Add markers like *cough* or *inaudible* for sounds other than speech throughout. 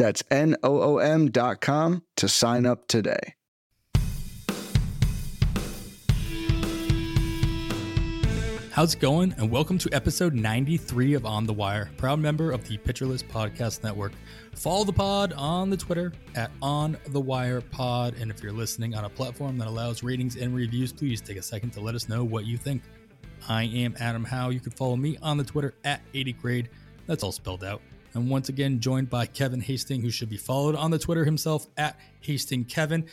That's N O O M.com to sign up today. How's it going? And welcome to episode 93 of On the Wire, proud member of the Pitcher List Podcast Network. Follow the pod on the Twitter at On the Wire Pod. And if you're listening on a platform that allows ratings and reviews, please take a second to let us know what you think. I am Adam Howe. You can follow me on the Twitter at 80 grade. That's all spelled out. And once again, joined by Kevin Hasting, who should be followed on the Twitter himself at Hasting Kevin.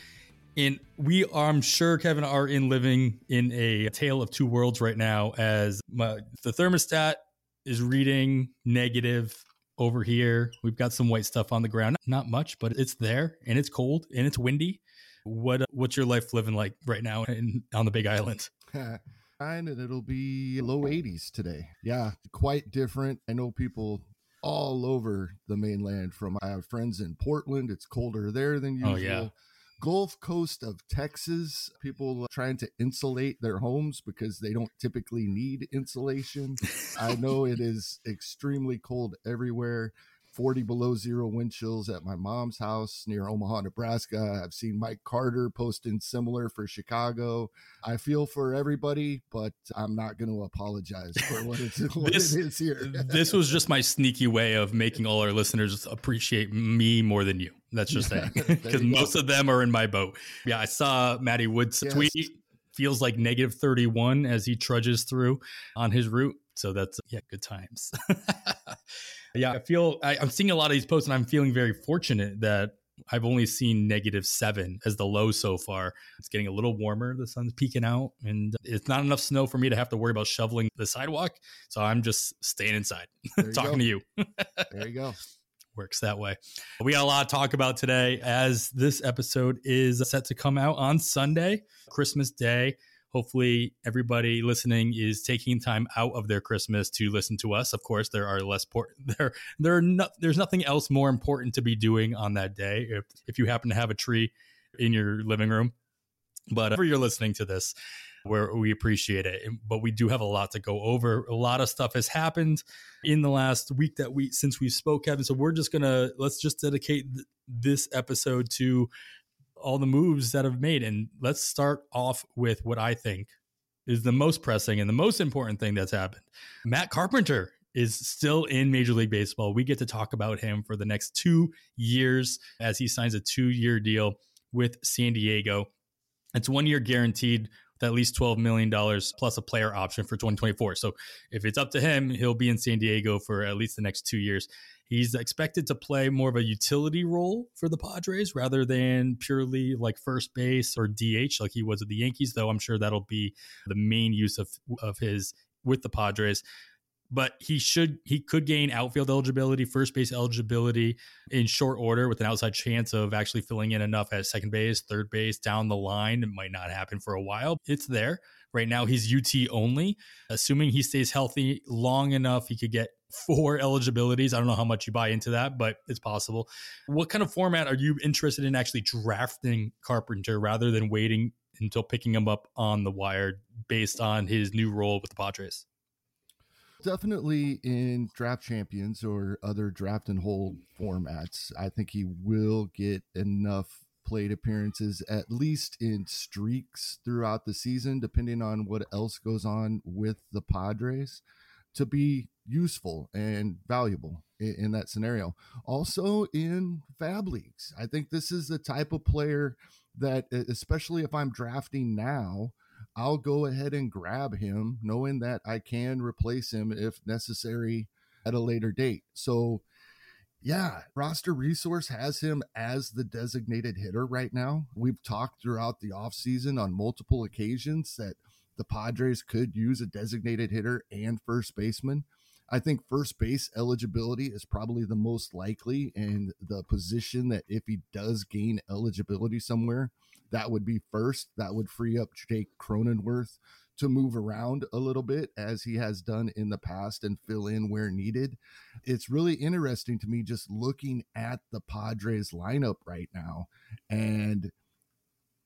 And we are, I'm sure, Kevin, are in living in a tale of two worlds right now as my, the thermostat is reading negative over here. We've got some white stuff on the ground. Not much, but it's there and it's cold and it's windy. What what's your life living like right now in, on the Big Island? *laughs* and it'll be low 80s today. Yeah, quite different. I know people all over the mainland from I have friends in Portland. It's colder there than usual. Oh, yeah. Gulf Coast of Texas, people uh, trying to insulate their homes because they don't typically need insulation. I know it is extremely cold everywhere. 40 below zero wind chills at my mom's house near Omaha, Nebraska. I've seen Mike Carter posting similar for Chicago. I feel for everybody, but I'm not going to apologize for what, it's, *laughs* *laughs* what this, it is here. this was just my sneaky way of making all our listeners appreciate me more than you. That's just saying, *laughs* because most of them are in my boat. Yeah, I saw Matty Woods yes. tweet. Feels like negative 31 as he trudges through on his route. So that's, yeah, good times. Yeah, I feel I, am seeing a lot of these posts, and I'm feeling very fortunate that I've only seen negative seven as the low so far. It's getting a little warmer. The sun's peeking out, and it's not enough snow for me to have to worry about shoveling the sidewalk. So I'm just staying inside, *laughs* talking go. to you. *laughs* there you go. Works that way. We got a lot to talk about today as this episode is set to come out on Sunday, Christmas Day hopefully everybody listening is taking time out of their christmas to listen to us. Of course there are less por- *laughs* there there are no, there's nothing else more important to be doing on that day if if you happen to have a tree in your living room. But uh, if you're listening to this where we appreciate it. But we do have a lot to go over. A lot of stuff has happened in the last week that we since we spoke kevin. So we're just gonna let's just dedicate th- this episode to all the moves that have made. And let's start off with what I think is the most pressing and the most important thing that's happened. Matt Carpenter is still in Major League Baseball. We get to talk about him for the next two years as he signs a two year deal with San Diego. It's one year guaranteed at least $12 million plus a player option for 2024. So if it's up to him, he'll be in San Diego for at least the next two years. He's expected to play more of a utility role for the Padres rather than purely like first base or DH like he was at the Yankees, though I'm sure that'll be the main use of, of his with the Padres but he should he could gain outfield eligibility, first base eligibility in short order with an outside chance of actually filling in enough at second base, third base down the line. It might not happen for a while. It's there. Right now he's UT only. Assuming he stays healthy long enough, he could get *laughs* four eligibilities. I don't know how much you buy into that, but it's possible. What kind of format are you interested in actually drafting Carpenter rather than waiting until picking him up on the wire based on his new role with the Padres? Definitely in draft champions or other draft and hold formats, I think he will get enough plate appearances, at least in streaks throughout the season, depending on what else goes on with the Padres to be useful and valuable in, in, that scenario. Also in fab leagues, I think this is the type of player that, especially if I'm drafting now, I'll go ahead and grab him, knowing that I can replace him if necessary at a later date. So, yeah, roster resource has him as the designated hitter right now. We've talked throughout the offseason on multiple occasions that the Padres could use a designated hitter and first baseman. I think first base eligibility is probably the most likely and the position that if he does gain eligibility somewhere, that would be first. That would free up Jake Cronenworth to move around a little bit as he has done in the past and fill in where needed. It's really interesting to me just looking at the Padres lineup right now. And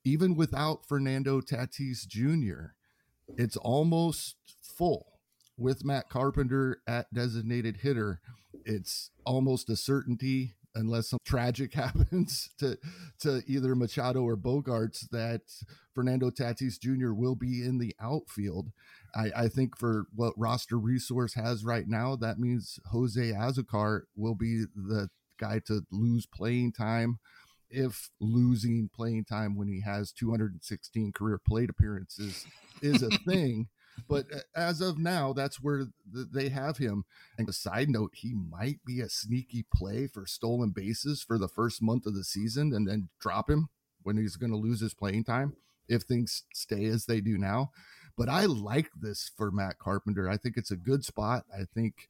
even without Fernando Tatis Jr., it's almost full with Matt Carpenter at designated hitter. It's almost a certainty unless some tragic *laughs* happens to to either Machado or Bogaerts, that Fernando Tatis Jr. will be in the outfield. I, I think for what roster resource has right now, that means Jose Azocar will be the guy to lose playing time. If losing playing time when he has 216 career plate appearances is a *laughs* thing, but uh, as of now, that's where they have him. And a side note, he might be a sneaky play for stolen bases for the first month of the season and then drop him when he's going to lose his playing time if things stay as they do now. But I like this for Matt Carpenter. I think it's a good spot. I think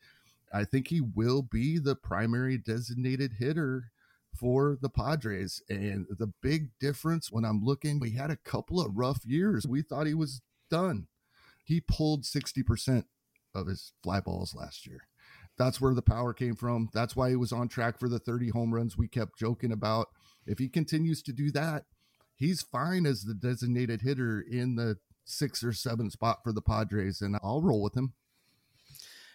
I think he will be the primary designated hitter for the Padres. And the big difference when I'm looking, we had a couple of rough years. We thought he was done he pulled 60% of his fly balls last year. That's where the power came from. That's why he was on track for the 30 home runs we kept joking about. If he continues to do that, he's fine as the designated hitter in the six or seven spot for the Padres, and I'll roll with him.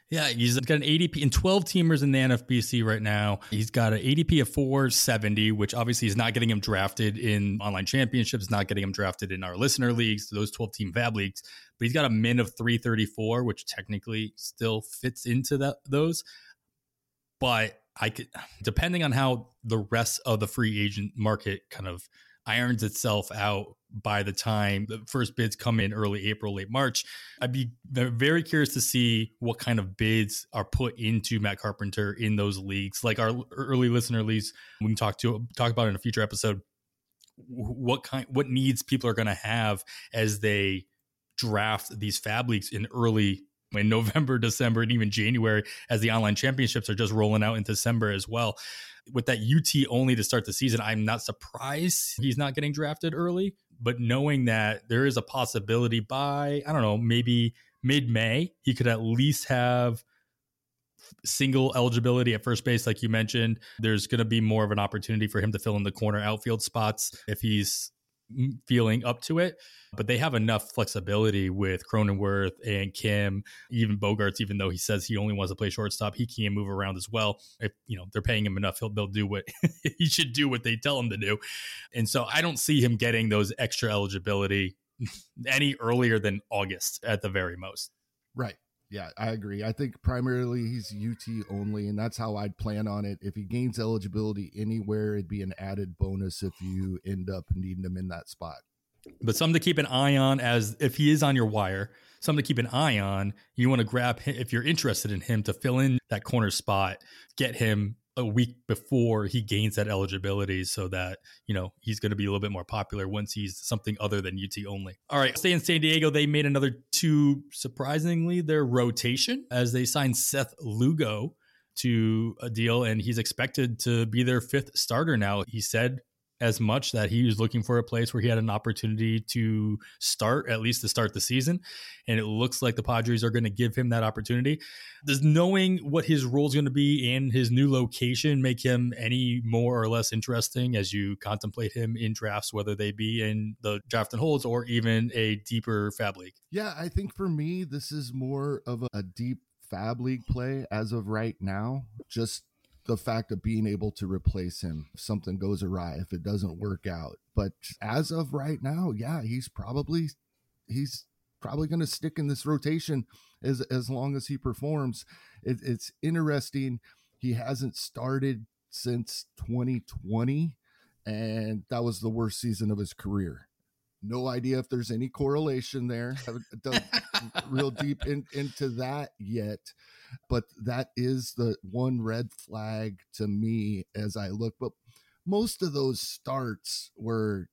Yeah, he's got an ADP in 12 teamers in the NFBC right now. He's got an ADP of 470, which obviously is not getting him drafted in online championships, not getting him drafted in our listener leagues, those 12 team fab leagues. But he's got a min of 334, which technically still fits into that those. But I could, depending on how the rest of the free agent market kind of irons itself out by the time the first bids come in early April, late March. I'd be very curious to see what kind of bids are put into Matt Carpenter in those leagues, like our early listener leagues. We can talk to talk about in a future episode. What kind, what needs people are going to have as they draft these fab leagues in early in November, *laughs* December, and even January, as the online championships are just rolling out in December as well with that UT only to start the season, I'm not surprised he's not getting drafted early. But knowing that there is a possibility by, I don't know, maybe mid May, he could at least have single eligibility at first base, like you mentioned. There's going to be more of an opportunity for him to fill in the corner outfield spots if he's feeling up to it. But they have enough flexibility with Cronenworth and Kim, even Bogaerts, even though he says he only wants to play shortstop, he can move around as well. If you know they're paying him enough, he'll they'll do what *laughs* he should do what they tell him to do. And so I don't see him getting those extra eligibility *laughs* any earlier than August at the very most. Right. Yeah, I agree. I think primarily he's UT only, and that's how I'd plan on it. If he gains eligibility anywhere, it'd be an added bonus if you end up needing him in that spot. But something to keep an eye on as if he is on your wire, something to keep an eye on. You want to grab him if you're interested in him to fill in that corner spot, get him a week before he gains that eligibility so that you know he's going to be a little bit more popular once he's something other than UT only. All right, stay in San Diego. They made another two surprisingly their rotation as they signed Seth Lugo to a deal and he's expected to be their fifth starter now. He said as much that he was looking for a place where he had an opportunity to start, at least to start the season. And it looks like the Padres are going to give him that opportunity. Does knowing what his role is going to be in his new location make him any more or less interesting as you contemplate him in drafts, whether they be in the draft and holds or even a deeper fab league? Yeah, I think for me, this is more of a deep fab league play as of right now. Just the fact of being able to replace him if something goes awry, if it doesn't work out. But as of right now, yeah, he's probably he's probably going to stick in this rotation as as long as he performs. It, it's interesting. He hasn't started since 2020, and that was the worst season of his career. No idea if there's any correlation there. Haven't done real deep in, into that yet but that is the one red flag to me as I look. But most of those starts were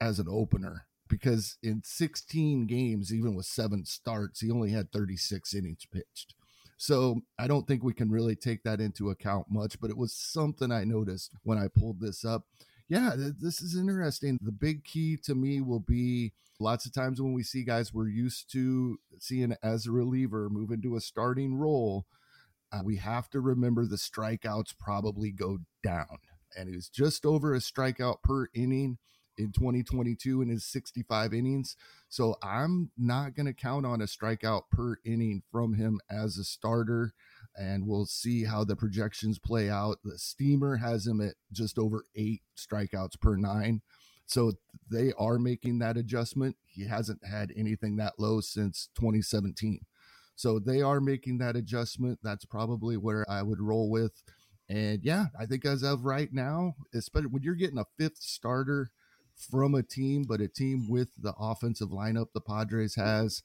as an opener because in 16 games, even with seven starts, he only had 36 innings pitched. So I don't think we can really take that into account much, but it was something I noticed when I pulled this up. Yeah, th- this is interesting. The big key to me will be lots of times when we see guys we're used to seeing as a reliever move into a starting role, uh, we have to remember the strikeouts probably go down. And he was just over a strikeout per inning in 2022 in his 65 innings. So I'm not going to count on a strikeout per inning from him as a starter. And we'll see how the projections play out. The steamer has him at just over eight strikeouts per nine. So they are making that adjustment. He hasn't had anything that low since 2017. So they are making that adjustment. That's probably where I would roll with. And yeah, I think as of right now, especially when you're getting a fifth starter from a team, but a team with the offensive lineup the Padres has,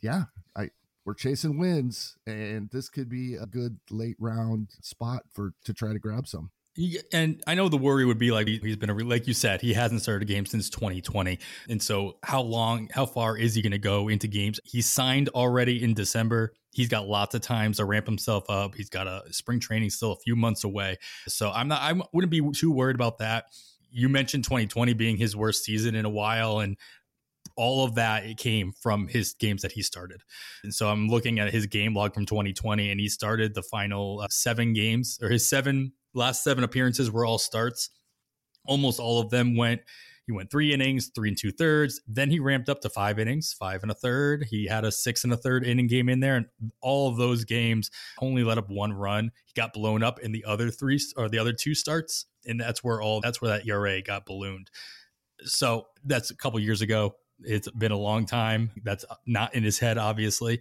yeah, I we're chasing wins, and this could be a good late round spot for to try to grab some. And I know the worry would be like he's been a like you said he hasn't started a game since 2020, and so how long, how far is he going to go into games? He signed already in December. He's got lots of times to ramp himself up. He's got a spring training still a few months away, so I'm not. I wouldn't be too worried about that. You mentioned 2020 being his worst season in a while, and all of that it came from his games that he started. And so I'm looking at his game log from 2020 and he started the final uh, 7 games or his 7 last 7 appearances were all starts. Almost all of them went he went three innings, three and two thirds. Then he ramped up to five innings, five and a third. He had a six and a third inning game in there, and all of those games only let up one run. He got blown up in the other three or the other two starts, and that's where all that's where that ERA got ballooned. So that's a couple years ago. It's been a long time. That's not in his head, obviously.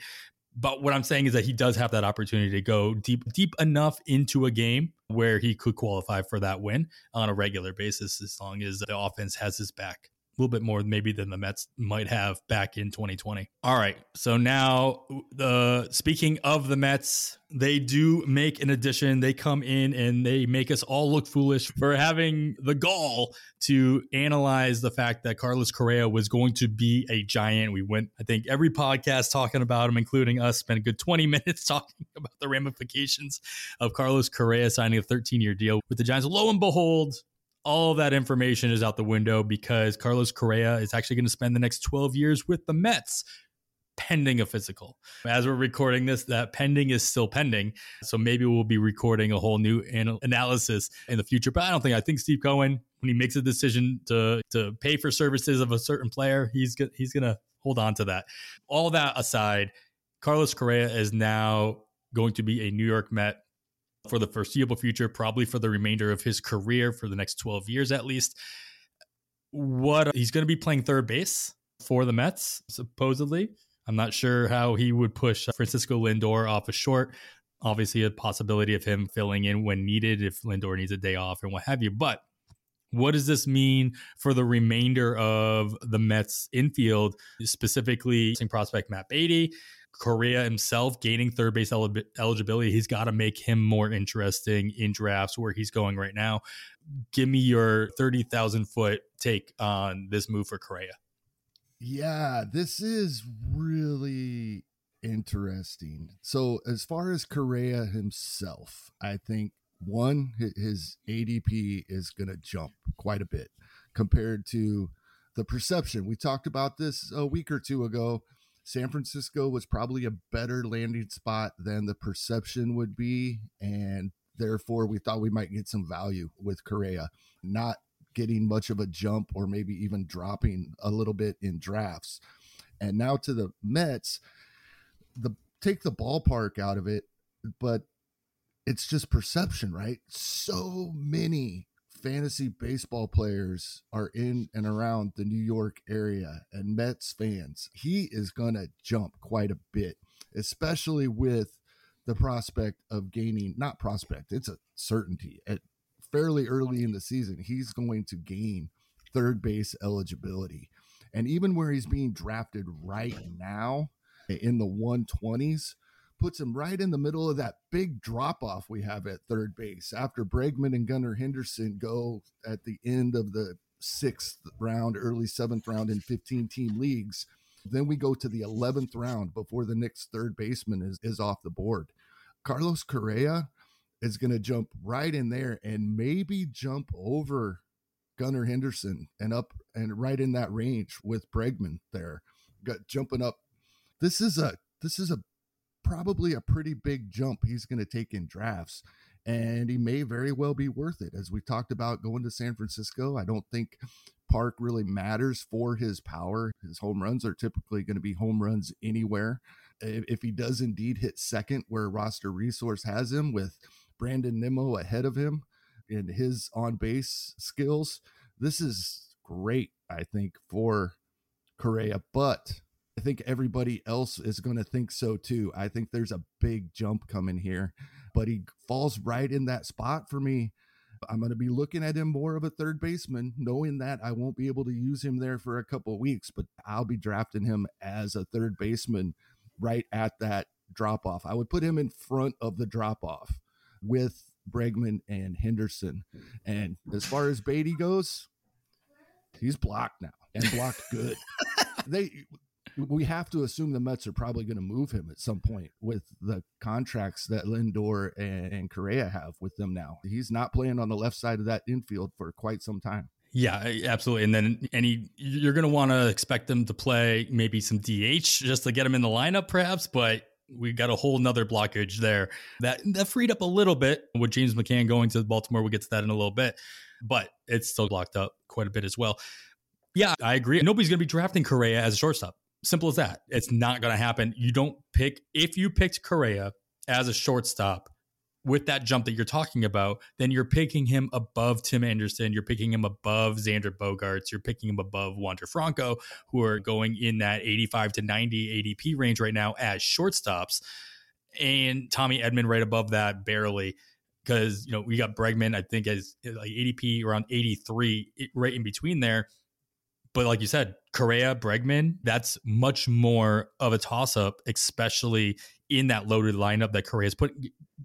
But what I'm saying is that he does have that opportunity to go deep, deep enough into a game where he could qualify for that win on a regular basis, as long as the offense has his back little bit more maybe than the Mets might have back in 2020. All right. So now the speaking of the Mets, they do make an addition. They come in and they make us all look foolish for having the gall to analyze the fact that Carlos Correa was going to be a giant. We went, I think, every podcast talking about him, including us, spent a good 20 *laughs* minutes talking about the ramifications of Carlos Correa signing a 13 year deal with the Giants. Lo and behold, all that information is out the window because Carlos Correa is actually going to spend the next 12 years with the Mets pending a physical. As we're recording this, that pending is still pending. So maybe we'll be recording a whole new anal- analysis in the future. But I don't think I think Steve Cohen, when he makes a decision to to pay for services of a certain player, he's go- he's going to hold on to that. All that aside, Carlos Correa is now going to be a New York Met for the foreseeable future, probably for the remainder of his career, for the next 12 years at least. What he's going to be playing third base for the Mets, supposedly. I'm not sure how he would push Francisco Lindor off a short. Obviously, a possibility of him filling in when needed if Lindor needs a day off and what have you. But what does this mean for the remainder of the Mets infield, specifically prospect Matt Beaty? Correa himself gaining third base eligibility, he's got to make him more interesting in drafts where he's going right now. Give me your 30,000 foot take on this move for Correa. Yeah, this is really interesting. So, as far as Correa himself, I think one, his ADP is going to jump quite a bit compared to the perception. We talked about this a week or two ago San Francisco was probably a better landing spot than the perception would be. And therefore, we thought we might get some value with Correa, not getting much of a jump or maybe even dropping a little bit in drafts. And now to the Mets, the take the ballpark out of it, but it's just perception, right? So many fantasy baseball players are in and around the New York area and Mets fans, he is going to jump quite a bit, especially with the prospect of gaining, not prospect, it's a certainty at fairly early in the season, he's going to gain third base eligibility. And even where he's being drafted right now in the 120s, puts him right in the middle of that big drop off we have at third base after Bregman and Gunnar Henderson go at the end of the sixth round, early seventh round in 15 team leagues. Then we go to the 11th round before the next third baseman is, is off the board. Carlos Correa is going to jump right in there and maybe jump over Gunnar Henderson and up and right in that range with Bregman there, got jumping up. This is a this is a probably a pretty big jump he's going to take in drafts, and he may very well be worth it. As we talked about going to San Francisco, I don't think Park really matters for his power. His home runs are typically going to be home runs anywhere. If he does indeed hit second, where roster resource has him with Brandon Nimmo ahead of him in his on base skills, this is great, I think, for Correa. But I think everybody else is going to think so too. I think there's a big jump coming here, but he falls right in that spot for me. I'm going to be looking at him more of a third baseman, knowing that I won't be able to use him there for a couple of weeks, but I'll be drafting him as a third baseman right at that drop off. I would put him in front of the drop off with Bregman and Henderson. And as far as Baty goes, he's blocked now and blocked good. *laughs* they we have to assume the Mets are probably going to move him at some point with the contracts that Lindor and, and Correa have with them now. He's not playing on the left side of that infield for quite some time. Yeah, absolutely. And then any you're going to want to expect them to play maybe some DH just to get him in the lineup, perhaps. But we got a whole nother blockage there that that freed up a little bit with James McCann going to Baltimore. We'll get to that in a little bit, but it's still blocked up quite a bit as well. Yeah, I agree. Nobody's going to be drafting Correa as a shortstop. Simple as that. It's not going to happen. You don't pick, if you picked Correa as a shortstop with that jump that you're talking about, then you're picking him above Tim Anderson. You're picking him above Xander Bogaerts. You're picking him above Wander Franco, who are going in that 85 to 90 ADP range right now as shortstops. And Tommy Edman right above that, barely. Because, you know, we got Bregman, I think, as like ADP around 83, right in between there. But like you said, Correa, Bregman, that's much more of a toss up, especially in that loaded lineup that Correa's put.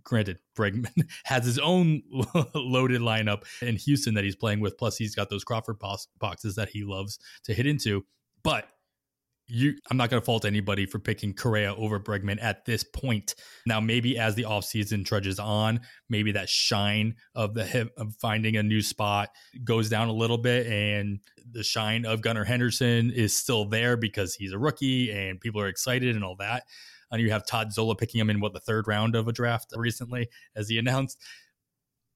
Granted, Bregman *laughs* has his own *laughs* loaded lineup in Houston that he's playing with. Plus, he's got those Crawford boxes that he loves to hit into. But you I'm not going to fault anybody for picking Correa over Bregman at this point. Now, maybe as the offseason trudges on, maybe that shine of the of finding a new spot goes down a little bit, and the shine of Gunnar Henderson is still there because he's a rookie and people are excited and all that. And you have Todd Zola picking him in what the third round of a draft recently, as he announced.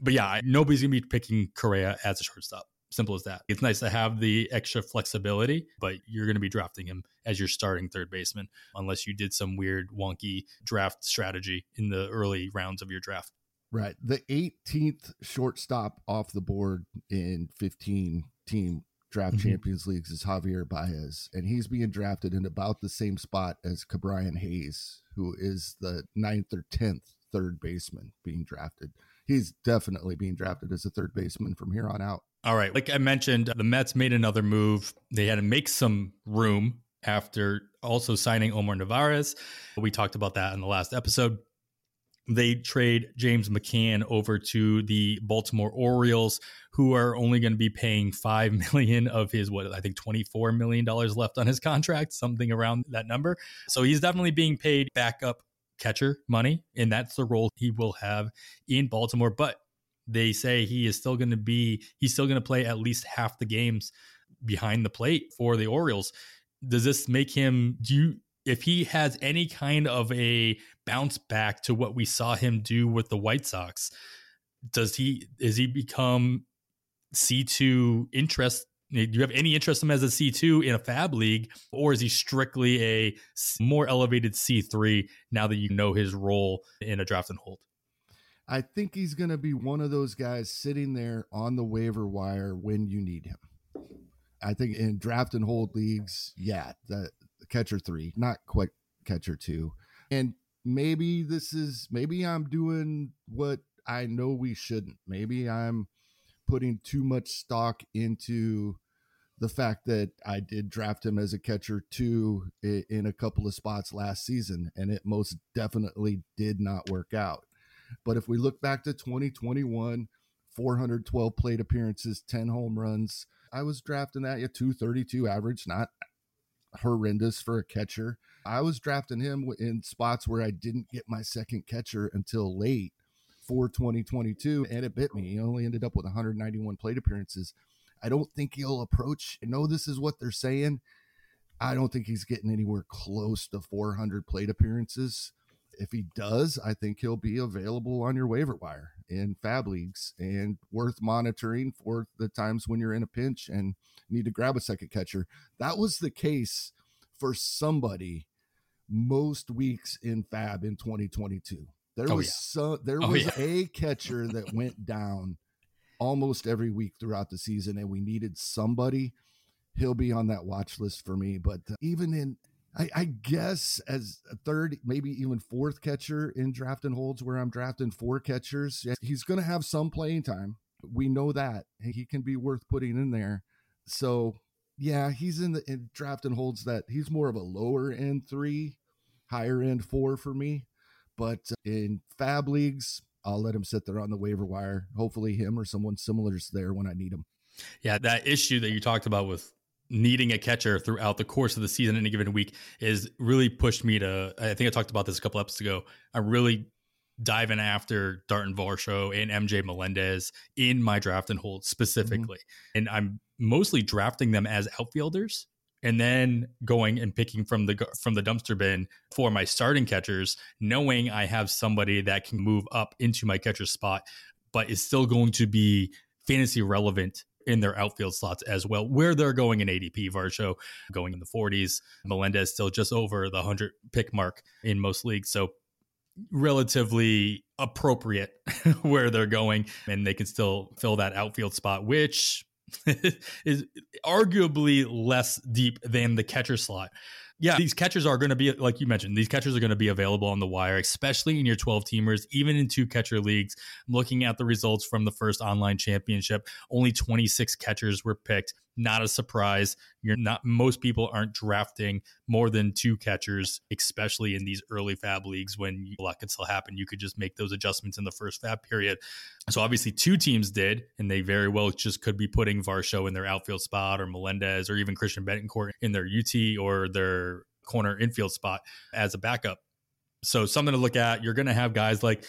But yeah, nobody's gonna be picking Correa as a shortstop. Simple as that. It's nice to have the extra flexibility, but you're going to be drafting him as your starting third baseman unless you did some weird, wonky draft strategy in the early rounds of your draft. Right. The 18th shortstop off the board in 15 team draft mm-hmm. champions leagues is Javier Baez, and he's being drafted in about the same spot as Ke'Bryan Hayes, who is the ninth or 10th third baseman being drafted. He's definitely being drafted as a third baseman from here on out. All right. Like I mentioned, the Mets made another move. They had to make some room after also signing Omar Narvaez. We talked about that in the last episode. They trade James McCann over to the Baltimore Orioles, who are only going to be paying five *laughs* million of his what I think twenty four million dollars left on his contract, something around that number. So he's definitely being paid backup catcher money, and that's the role he will have in Baltimore. But they say he is still going to be he's still going to play at least half the games behind the plate for the Orioles. Does this make him do you if he has any kind of a bounce back to what we saw him do with the White Sox, does he is he become C2 interest do you have any interest in him as a C2 in a fab league, or is he strictly a more elevated C3 now that you know his role in a draft and hold? I think he's going to be one of those guys sitting there on the waiver wire when you need him. I think in draft and hold leagues, yeah, the, catcher three, not quite catcher two. And maybe this is, maybe I'm doing what I know we shouldn't. Maybe I'm putting too much stock into the fact that I did draft him as a catcher too in a couple of spots last season, and it most definitely did not work out. But if we look back to 2021, 412 plate appearances, 10 home runs, I was drafting that at 232 average, not horrendous for a catcher. I was drafting him in spots where I didn't get my second catcher until late for 2022, and it bit me. He only ended up with 191 plate appearances. I don't think he'll approach. I know this is what they're saying. I don't think he's getting anywhere close to 400 plate appearances. If he does, I think he'll be available on your waiver wire in fab leagues and worth monitoring for the times when you're in a pinch and need to grab a second catcher. That was the case for somebody most weeks in fab in 2022. There oh, was yeah. so there oh, was yeah. a catcher that went down almost every week throughout the season and we needed somebody he'll be on that watch list for me but uh, even in I, I, guess as a third, maybe even fourth catcher in drafting holds where I'm drafting four catchers, he's going to have some playing time. We know that he can be worth putting in there. So yeah, he's in the in drafting holds that he's more of a lower end three, higher end four for me. But in fab leagues, I'll let him sit there on the waiver wire. Hopefully, him or someone similar is there when I need him. Yeah, that issue that you talked about with needing a catcher throughout the course of the season in a given week is really pushed me to I think I talked about this a couple episodes ago. I'm really diving after Dalton Varsho and MJ Melendez in my draft and hold specifically. Mm-hmm. And I'm mostly drafting them as outfielders and then going and picking from the from the dumpster bin for my starting catchers knowing I have somebody that can move up into my catcher spot but is still going to be fantasy relevant in their outfield slots as well, where they're going in ADP. Varsho going in the 40s, Melendez still just over the 100 pick mark in most leagues. So relatively appropriate *laughs* where they're going, and they can still fill that outfield spot, which *laughs* is arguably less deep than the catcher slot yeah, these catchers are going to be like you mentioned. These catchers are going to be available on the wire, especially in your 12 teamers, even in two catcher leagues. I'm looking at the results from the first online championship, only 26 catchers were picked. Not a surprise. You're not most people aren't drafting more than two catchers, especially in these early fab leagues when a lot can still happen. You could just make those adjustments in the first fab period. So obviously two teams did, and they very well just could be putting Varsho in their outfield spot or Melendez or even Christian Bethancourt in their UT or their corner infield spot as a backup. So something to look at. You're to have guys like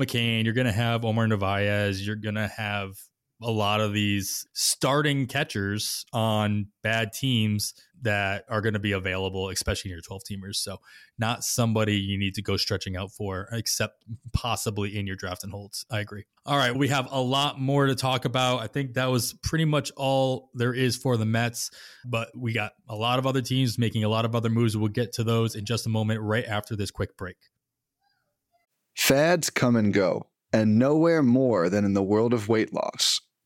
McCann, You're to have Omar Narvaez. You're to have a lot of these starting catchers on bad teams that are going to be available, especially in your 12 teamers. So, not somebody you need to go stretching out for, except possibly in your draft and holds. I agree. All right. We have a lot more to talk about. I think that was pretty much all there is for the Mets, but we got a lot of other teams making a lot of other moves. We'll get to those in just a moment, right after this quick break. Fads come and go, and nowhere more than in the world of weight loss.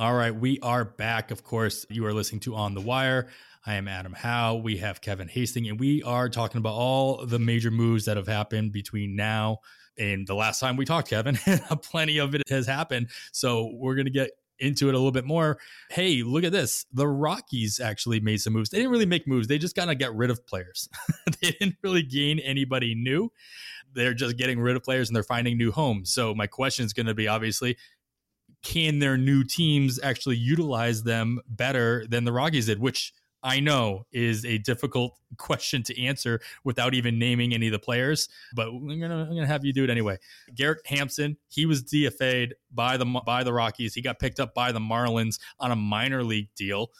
All right, we are back. Of course, you are listening to On the Wire. I am Adam Howe. We have Kevin Hastings, and we are talking about all the major moves that have happened between now and the last time we talked, Kevin. *laughs* Plenty of it has happened. So we're going to get into it a little bit more. Hey, look at this. The Rockies actually made some moves. They didn't really make moves, they just kind of get rid of players. *laughs* they didn't really gain anybody new. They're just getting rid of players and they're finding new homes. So, my question is going to be obviously, can their new teams actually utilize them better than the Rockies did, which I know is a difficult *laughs* question to answer without even naming any of the players, but I'm gonna, I'm gonna have you do it anyway. Garrett Hampson, he was DFA'd by the by the Rockies. He got picked up by the Marlins on a minor league deal,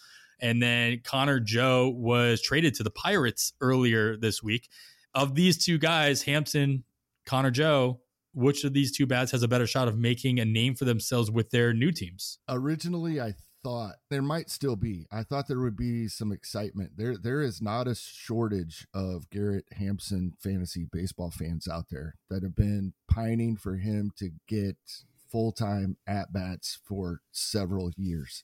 And then Conor Joe was traded to the Pirates earlier this week. Of these two guys, Hampson, Conor Joe, which of these two bats has a better shot of making a name for themselves with their new teams? Originally, I thought there might still be. I thought there would be some excitement. There there is not a shortage of Garrett Hampson fantasy baseball fans out there that have been pining for him to get full-time at bats for several years.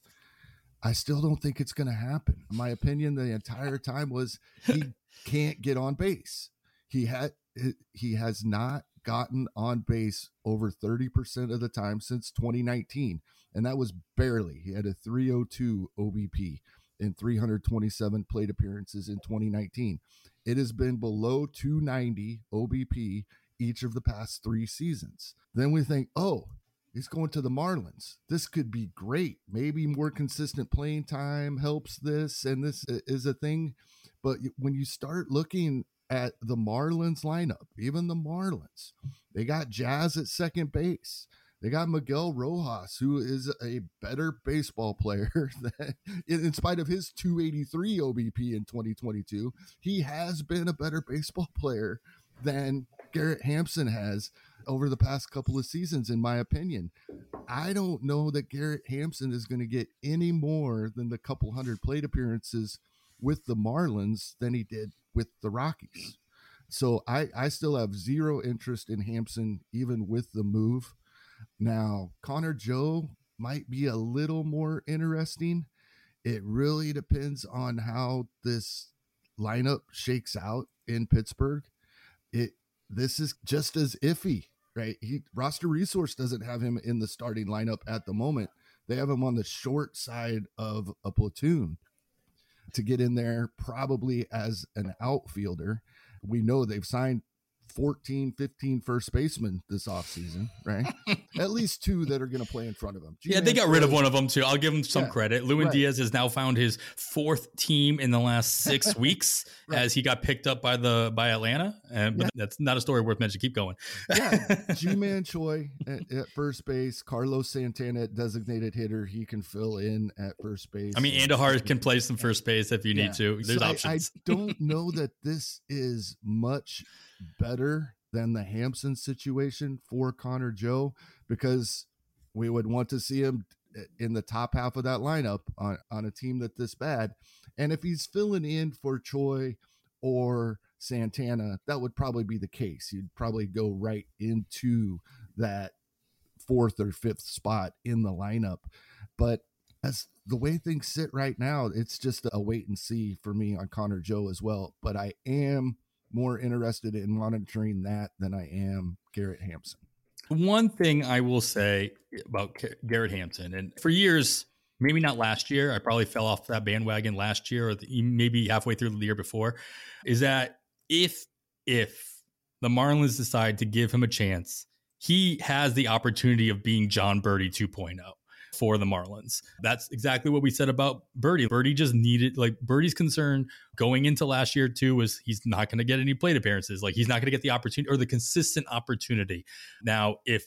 I still don't think it's going to happen. My opinion the entire time was he *laughs* can't get on base. He had he has not gotten on base over 30% of the time since 2019 and that was barely. He had a 302 OBP in 327 plate appearances in 2019. It has been below 290 OBP each of the past 3 seasons. Then we think, "Oh, he's going to the Marlins. This could be great. Maybe more consistent playing time helps this, and this is a thing. But when you start looking at the Marlins lineup, even the Marlins, they got Jazz at second base. They got Miguel Rojas, who is a better baseball player *laughs* than, in spite of his 283 OBP in 2022. He has been a better baseball player than Garrett Hampson has over the past couple of seasons, in my opinion. I don't know that Garrett Hampson is going to get any more than the couple hundred plate appearances with the Marlins than he did with the Rockies. So I, I still have zero interest in Hampson, even with the move. Now, Conor Joe might be a little more interesting. It really depends on how this lineup shakes out in Pittsburgh. It this is just as iffy, right? He roster resource doesn't have him in the starting lineup at the moment. They have him on the short side of a platoon to get in there, probably as an outfielder. We know they've signed 14, 15 first basemen this offseason, right? *laughs* At least two that are going to play in front of him. Ji-Man yeah, they got rid of one of them too. I'll give him some yeah, credit. Lewin right. Diaz has now found his fourth team in the last six *laughs* weeks right. as he got picked up by the by Atlanta. Uh, and yeah. that's not a story worth mentioning. Keep going. yeah, *laughs* Ji-Man Choi at, at, first base, Carlos Santana at designated hitter. He can fill in at first base. I mean, Andujar can play some first base if you yeah. need to. There's so options. I, I don't know that this is much better than the Hampson situation for Conor Joe because we would want to see him in the top half of that lineup on, on a team that this bad. And if he's filling in for Choi or Santana, that would probably be the case. You'd probably go right into that fourth or fifth spot in the lineup. But as the way things sit right now, it's just a wait and see for me on Conor Joe as well. But I am more interested in monitoring that than I am Garrett Hampson. One thing I will say about Garrett Hampson, and for years, maybe not last year, I probably fell off that bandwagon last year or the, maybe halfway through the year before, is that if if the Marlins decide to give him a chance, he has the opportunity of being Jon Berti 2.0 for the Marlins. That's exactly what we said about Berti. Berti just needed like Berti's concern going into last year too was he's not going to get any plate appearances. Like he's not going to get the opportunity or the consistent opportunity. Now, if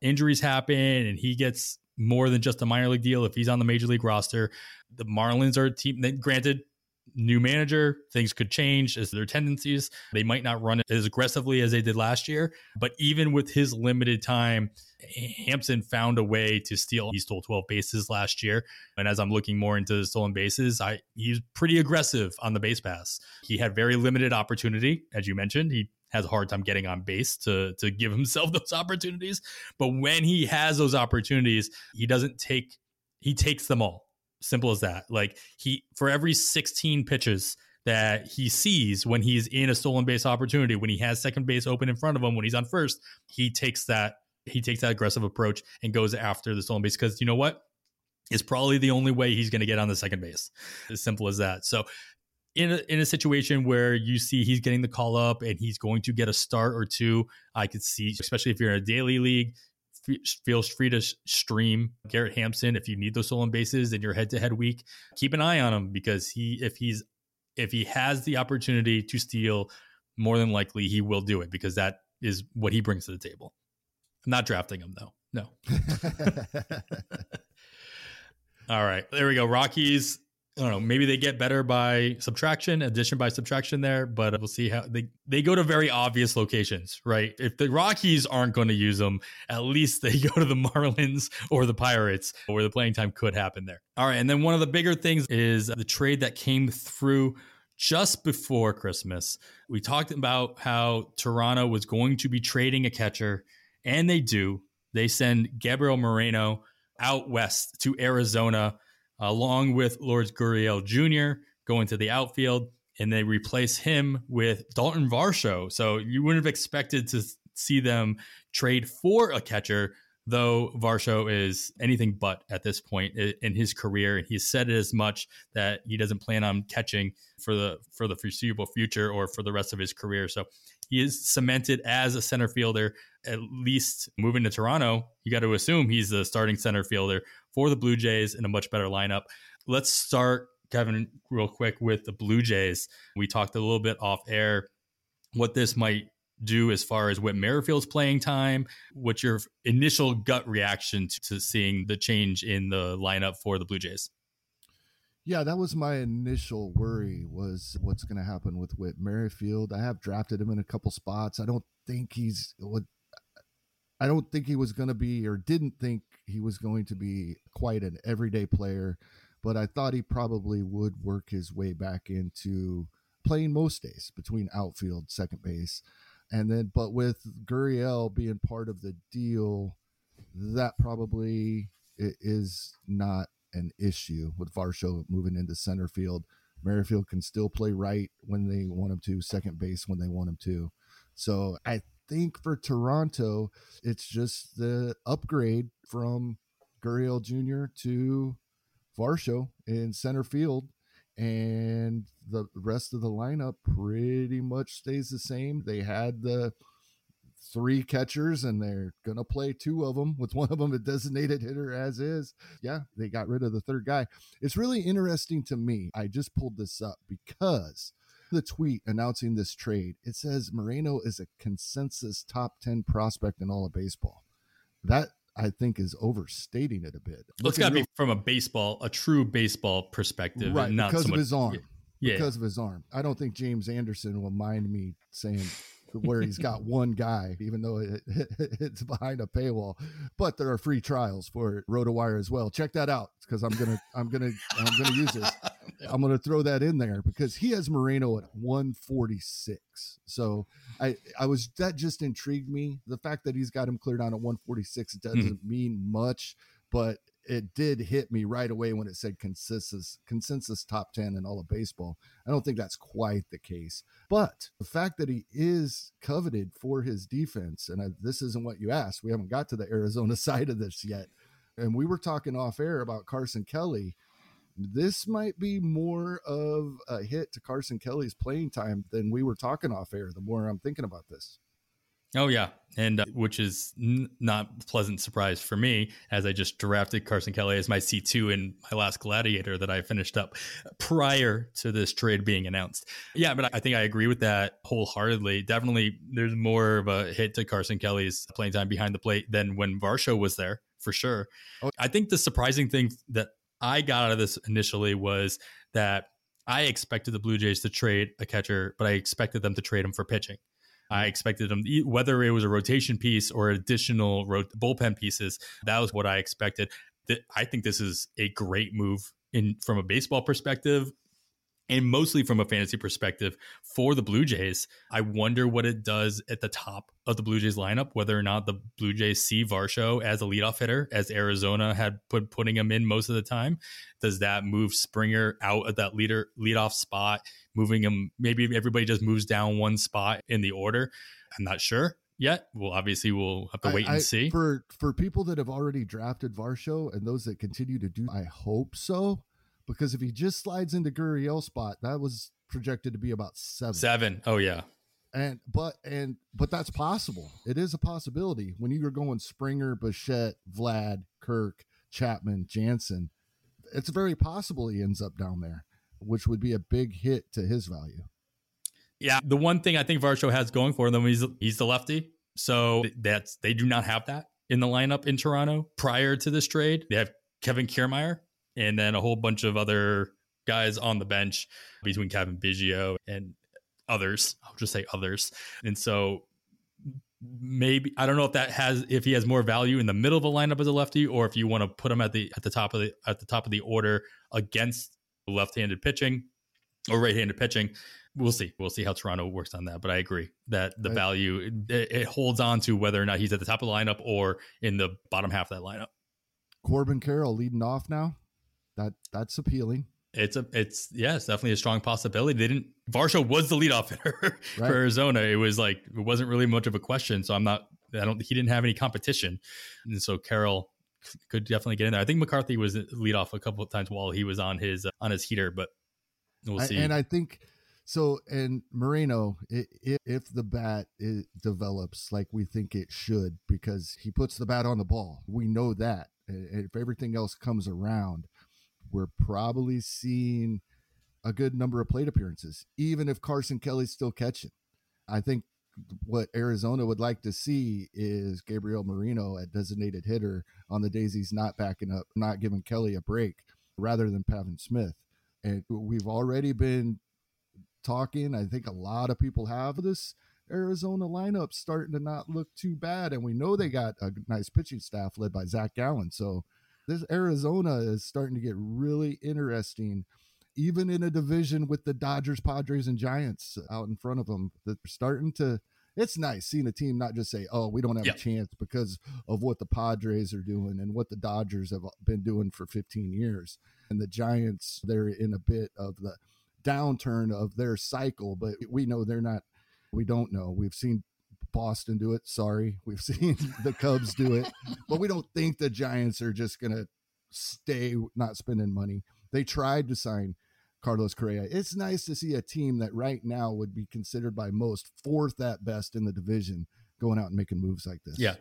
injuries happen and he gets more than just a minor league deal, if he's on the major league roster, the Marlins are a team that granted new manager, things could change as their tendencies. They might not run as aggressively as they did last year, but even with his limited time, Hampson found a way to steal. He stole 12 bases last year. And as I'm looking more into the stolen bases, I he's pretty aggressive on the base pass. He had very limited opportunity, as you mentioned. He has a hard time getting on base to to give *laughs* himself those opportunities. But when he has those opportunities, he doesn't take he takes them all. Simple as that. Like he for every 16 pitches that he sees when he's in a stolen base opportunity, when he has second base open in front of him, when he's on first, he takes that he takes that aggressive approach and goes after the stolen base because you know what? It's probably the only way he's going to get on the second base. As simple as that. So in a, in a situation where you see he's getting the call up and he's going to get a start or two, I could see, especially if you're in a daily league, feels free to stream Garrett Hampson if you need those stolen bases in your head-to-head week. Keep an eye on him because he if he's if he has the opportunity to steal, more than likely he will do it because that is what he brings to the table. I'm not drafting him though. No. *laughs* *laughs* All right, there we go. Rockies I don't know. Maybe they get better by subtraction, addition by subtraction there, but we'll see how they they go to very obvious locations, right? If the Rockies aren't going to use them, at least they *laughs* go to the Marlins or the Pirates, where the playing time could happen there. All right, and then one of the bigger things is the trade that came through just before Christmas. We talked about how Toronto was going to be trading a catcher, and they do. They send Gabriel Moreno out west to Arizona along with Lourdes Gurriel Jr. going to the outfield, and they replace him with Dalton Varsho. So you wouldn't have expected to see them trade for a catcher, though Varsho is anything but at this point in his career. And he's said it as much that he doesn't plan on catching for the for the foreseeable future or for the rest of his career. So he is cemented as a center fielder. At least moving to Toronto, you got to assume he's the starting center fielder for the Blue Jays in a much better lineup. Let's start, Kevin, real quick with the Blue Jays. We talked a little bit off air what this might do as far as Whit Merrifield's playing time. What's your initial gut reaction to, seeing the change in the lineup for the Blue Jays? Yeah, that was my initial worry was what's going to happen with Whit Merrifield. I have drafted him in a couple spots. I don't think he's what I don't think he was going to be or didn't think he was going to be quite an everyday player, but I thought he probably would work his way back into playing most days between outfield, second base. And then, but with Gurriel being part of the deal, that probably is not an issue with Varsho moving into center field. Merrifield can still play right when they want him to, second base when they want him to. So I think for Toronto, it's just the upgrade from Gurriel Jr. to Varsho in center field. And the rest of the lineup pretty much stays the same. They had the three catchers and they're going to play two of them with one of them a designated hitter as is. Yeah, they got rid of the third guy. It's really interesting to me. I just pulled this up because the tweet announcing this trade, it says Moreno is a consensus top 10 prospect in all of baseball. That I think is overstating it a bit. Well, it's got to be from a baseball, a true baseball perspective, right? not because so of much, his arm. Yeah. Because of his arm. I don't think James Anderson will mind me saying where he's got *laughs* one guy, even though *laughs* it, it's behind a paywall. But there are free trials for RotoWire as well. Check that out because I'm gonna I'm gonna I'm gonna use this. *laughs* I'm gonna throw that in there because he has Moreno at 146. So I I was that just intrigued me. The fact that he's got him cleared on at 146 doesn't mm-hmm. mean much, but it did hit me right away when it said consensus consensus top 10 in all of baseball. I don't think that's quite the case. But the fact that he is coveted for his defense, and I, this isn't what you asked, we haven't got to the Arizona *laughs* side of this yet. And we were talking off air about Carson Kelly. This might be more of a hit to Carson Kelly's playing time than we were talking off air. The more I'm thinking about this. Oh yeah, and uh, which is n- not pleasant surprise for me as I just drafted Carson Kelly as my C two in my last Gladiator that I finished up prior to this trade being announced. Yeah, but I think I agree with that wholeheartedly. Definitely, there's more of a hit to Carson Kelly's playing time behind the plate than when Varsho was there for sure. Oh. I think the surprising thing that I got out of this initially was that I expected the Blue Jays to trade a catcher, but I expected them to trade him for pitching. I mm-hmm. expected them, whether it was a rotation piece or additional ro- bullpen pieces. That was what I expected. I think this is a great move in from a baseball perspective and mostly from a fantasy perspective for the Blue Jays. I wonder what it does at the top of the Blue Jays lineup, whether or not the Blue Jays see Varsho as a leadoff hitter, as Arizona had put putting him in most of the time. Does that move Springer out of that leader leadoff spot, moving him? Maybe everybody just moves down one spot in the order. I'm not sure yet. Well, obviously, we'll have to wait I, and I, see. For for people that have already drafted Varsho and those that continue to do, I hope so because if he just slides into Gurriel spot, that was projected to be about seven. Seven. Oh yeah. And but and but that's possible. It is a possibility when you're going Springer, Bichette, Vlad, Kirk, Chapman, Jansen. It's very possible he ends up down there, which would be a big hit to his value. Yeah, the one thing I think Varsho has going for them he's he's the lefty, so that's they do not have that in the lineup in Toronto prior to this trade. They have Kevin Kiermaier, and then a whole bunch of other guys on the bench between Cavan Biggio and others. I'll just say others. And so maybe I don't know if that has if he has more value in the middle of the lineup as a lefty or if you want to put him at the at the top of the at the top of the order against left-handed pitching or right-handed pitching. We'll see. We'll see how Toronto works on that. But I agree that the value it, it holds on to whether or not he's at the top of the lineup or in the bottom half of that lineup. Corbin Carroll leading off now. That that's appealing. It's a it's yeah, it's definitely a strong possibility. They didn't Varsho was the leadoff hitter *laughs* right. for Arizona. It was like it wasn't really much of a question. So I'm not I don't he didn't have any competition. And so Carroll could definitely get in there. I think McCarthy was lead off a couple of times while he was on his uh, on his heater, but we'll see. I, and I think so. And Moreno, if, if the bat develops like we think it should, because he puts the bat on the ball, we know that. If everything else comes around, we're probably seeing a good number of plate appearances, even if Carson Kelly's still catching. I think what Arizona would like to see is Gabriel Moreno at designated hitter on the days he's not backing up, not giving Kelly a break, rather than Pavin Smith. And we've already been talking. I think a lot of people have this Arizona lineup starting to not look too bad, and we know they got a nice pitching staff led by Zach Gallen. So this Arizona is starting to get really interesting, even in a division with the Dodgers, Padres, and Giants out in front of them. They're starting to. It's nice seeing a team not just say, "Oh, we don't have a chance" because of what the Padres are doing and what the Dodgers have been doing for 15 years, and the Giants they're in a bit of the downturn of their cycle, but we know they're not. We don't know. We've seen Boston do it. Sorry. We've *laughs* seen the Cubs do it, but we don't think the Giants are just going to stay not spending money. They tried to sign Carlos Correa. It's nice to see a team that right now would be considered by most fourth at best in the division going out and making moves like this. Yeah.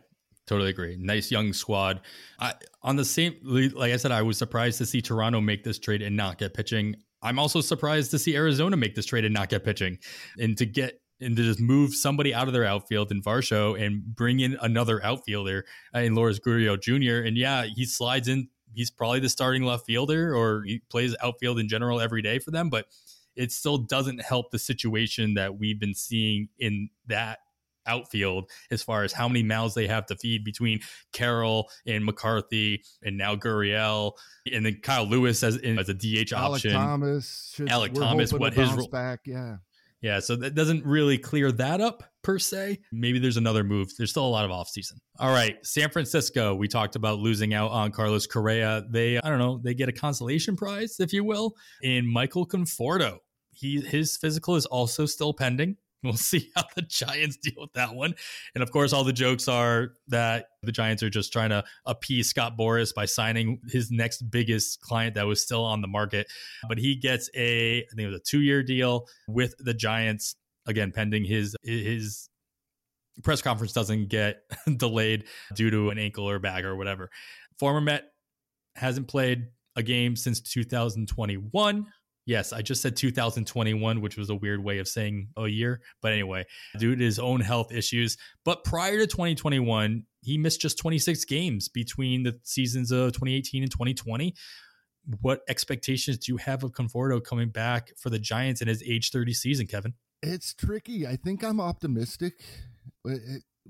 Totally agree. Nice young squad. I, on the same, like I said, I was surprised to see Toronto make this trade and not get pitching. I'm also surprised to see Arizona make this trade and not get pitching, and to get and to just move somebody out of their outfield in Varsho and bring in another outfielder uh, in Lourdes Gurriel Jr. And yeah, he slides in. He's probably the starting left fielder or he plays outfield in general every day for them, but it still doesn't help the situation that we've been seeing in that outfield as far as how many mouths they have to feed between Carroll and McCarthy and now Gurriel and then Kyle Lewis as, as a DH option. Alek Thomas. Should, Alek Thomas, what his role back, yeah. Yeah, so that doesn't really clear that up per se. Maybe there's another move. There's still a lot of offseason. All right, San Francisco, we talked about losing out on Carlos Correa. They, I don't know, they get a consolation prize, if you will, in Michael Conforto. He his physical is also still pending. *laughs* We'll see how the Giants deal with that one. And of course, all the jokes are that the Giants are just trying to appease Scott Boras by signing his next biggest client that was still on the market. But he gets a, I think it was a two year deal with the Giants. Again, pending his his press conference doesn't get *laughs* delayed due to an ankle or bag or whatever. Former Met hasn't played a game since 2021. Yes, I just said 2021, which was a weird way of saying a year. But anyway, due to his own health issues. But prior to 2021, he missed just 26 games between the seasons of 2018 and 2020. What expectations do you have of Conforto coming back for the Giants in his age 30 season, Kevin? It's tricky. I think I'm optimistic.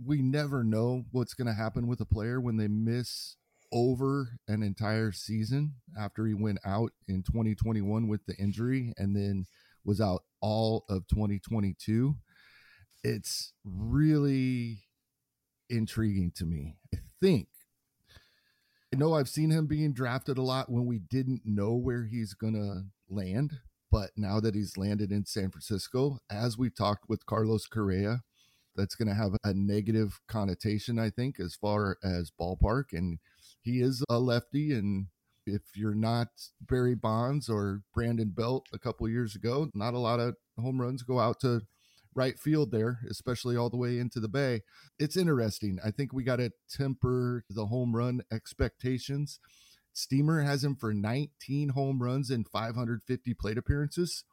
we never know what's going to happen with a player when they miss over an entire season after he went out in 2021 with the injury and then was out all of 2022. It's really intriguing to me. I think I know I've seen him being drafted a lot when we didn't know where he's going to land, but now that he's landed in San Francisco, as we talked with Carlos Correa, that's going to have a negative connotation, I think, as far as ballpark. And he is a lefty and if you're not Barry Bonds or Brandon Belt a couple years ago, not a lot of home runs go out to right field there, especially all the way into the bay. It's interesting. I think we got to temper the home run expectations. Steamer has him for 19 home runs and 550 plate appearances.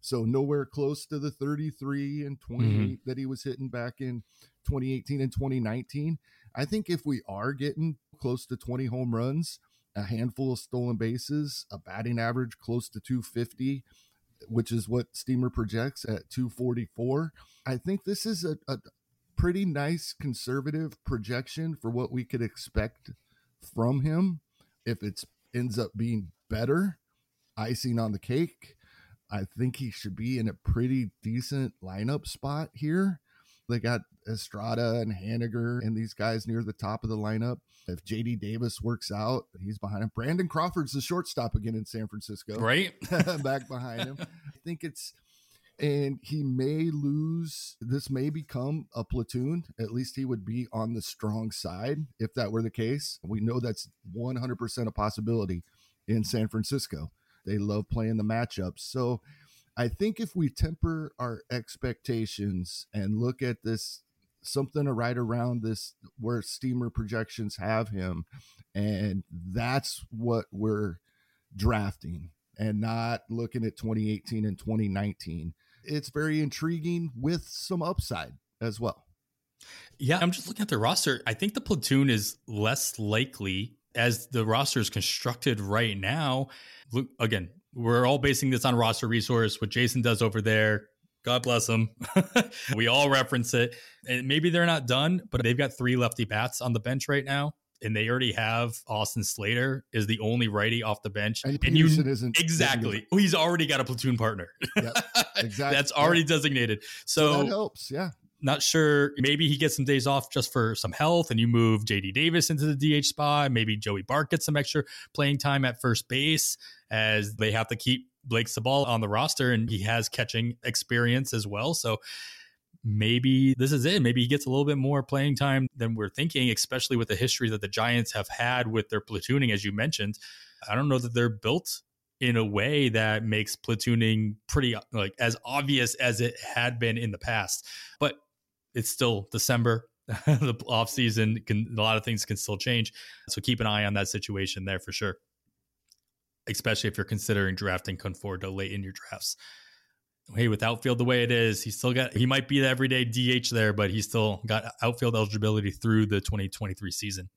So nowhere close to the 33 and 28 mm-hmm. that he was hitting back in 2018 and 2019. I think if we are getting close to 20 home runs a handful of stolen bases, a batting average close to 250, which is what Steamer projects at 244. I think this is a, a pretty nice conservative projection for what we could expect from him. If it ends up being better, icing on the cake. I think he should be in a pretty decent lineup spot here. They got Estrada and Haniger and these guys near the top of the lineup. If JD Davis works out, he's behind him. Brandon Crawford's the shortstop again in San Francisco. Right. *laughs* Back behind him. *laughs* I think it's and he may lose this may become a platoon at least he would be on the strong side if that were the case we know that's 100% a possibility in san francisco they love playing the matchups so i think if we temper our expectations and look at this something to right around this where steamer projections have him and that's what we're drafting and not looking at 2018 and 2019 it's very intriguing with some upside as well. Yeah i'm just looking at the roster. I think the platoon is less likely as the roster is constructed right now. Look again we're all basing this on roster resource what jason does over there God bless them. *laughs* we all reference it. And maybe they're not done, but they've got three lefty bats on the bench right now. And they already have Austin Slater is the only righty off the bench. and, and you isn't exactly. He's already got a platoon partner. *laughs* Yep, *laughs* exactly. That's already Yeah. designated. so So, that helps yeah not sure. Maybe he gets some days off just for some health, and you move JD Davis into the DH spot. Maybe Joey Bart gets some extra playing time at first base as they have to keep Blake Sabol on the roster, and he has catching experience as well. So maybe this is it. Maybe he gets a little bit more playing time than we're thinking, especially with the history that the Giants have had with their platooning, as you mentioned. I don't know that they're built in a way that makes platooning pretty like as obvious as it had been in the past. But it's still December. *laughs* the off season can a lot of things can still change. So keep an eye on that situation there for sure. Especially if you're considering drafting Conforto late in your drafts. Hey, with outfield the way it is, he still got he might be the everyday DH there, but he's still got outfield eligibility through the 2023 season.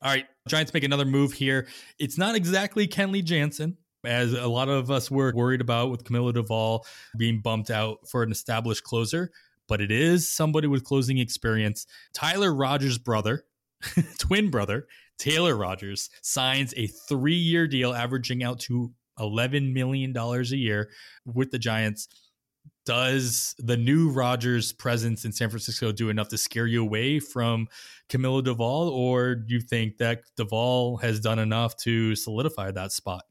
All right, Giants make another move here. It's not exactly Kenley Jansen, as a lot of us were worried about with Camilo Doval being bumped out for an established closer, but it is somebody with closing experience. Tyler Rogers' brother, *laughs* twin brother, Taylor Rogers, signs a three year deal averaging out to $11 million a year with the Giants. Does the new Rogers presence in San Francisco do enough to scare you away from Camilo Doval, or do you think that Doval has done enough to solidify that spot?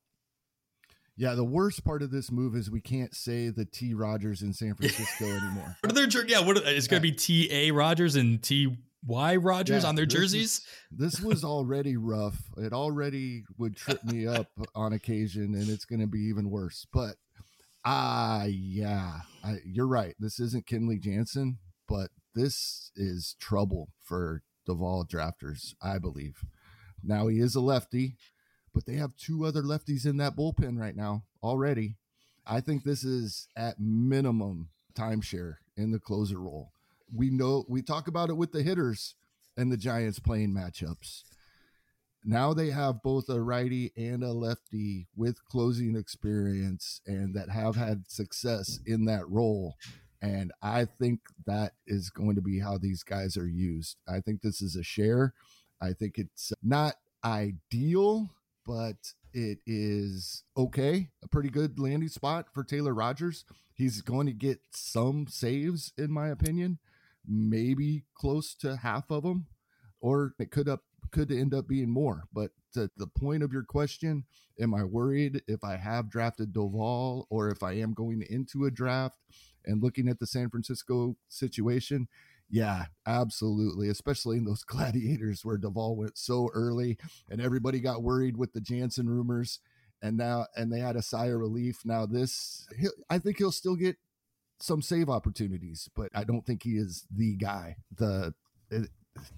yeah the worst part of this move is we can't say the t rogers in san francisco *laughs* anymore What are their yeah? What are, it's going to be T A Rogers and T Y Rogers Yeah, on their this jerseys. is- this was already rough. It already would trip me up on occasion, and it's going to be even worse. But ah, yeah, I, you're right. This isn't Kenley Jansen, but this is trouble for Doval drafters, I believe. Now he is a lefty, but they have two other lefties in that bullpen right now already. I think this is at minimum timeshare in the closer role. We know we talk about it with the hitters and the Giants playing matchups. Now they have both a righty and a lefty with closing experience and that have had success in that role. And I think that is going to be how these guys are used. I think this is a share. I think it's not ideal, but it is okay. A pretty good landing spot for Taylor Rogers. He's going to get some saves, in my opinion, maybe close to half of them, or it could up could end up being more. But to the point of your question, am I worried if I have drafted Doval or if I am going into a draft and looking at the San Francisco situation? Yeah, absolutely. Especially in those *laughs* gladiators where Doval went so early and everybody got worried with the Jansen rumors. And now, and they had a sigh of relief. Now, this, I think he'll still get some save opportunities, but I don't think he is the guy. The uh,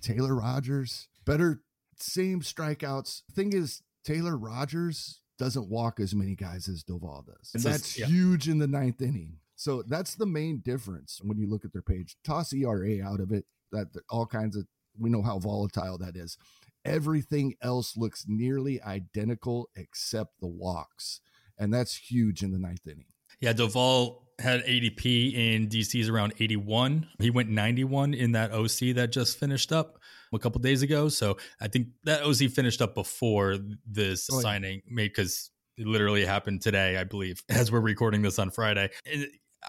Taylor Rogers, better same strikeouts. Thing is, Taylor Rogers doesn't walk as many guys as Doval does. And that's yeah. huge in the ninth inning. So that's the main difference when you look at their page. Toss ERA out of it. That that all kinds of we know how volatile that is. Everything else looks nearly identical except the walks. And that's huge in the ninth inning. Yeah, Doval had ADP in DC's around 81. He went 91 in that OC that just finished up a couple days ago. So I think that OC finished up before this oh, signing made because it literally happened today, I believe, *laughs* as we're recording this on Friday.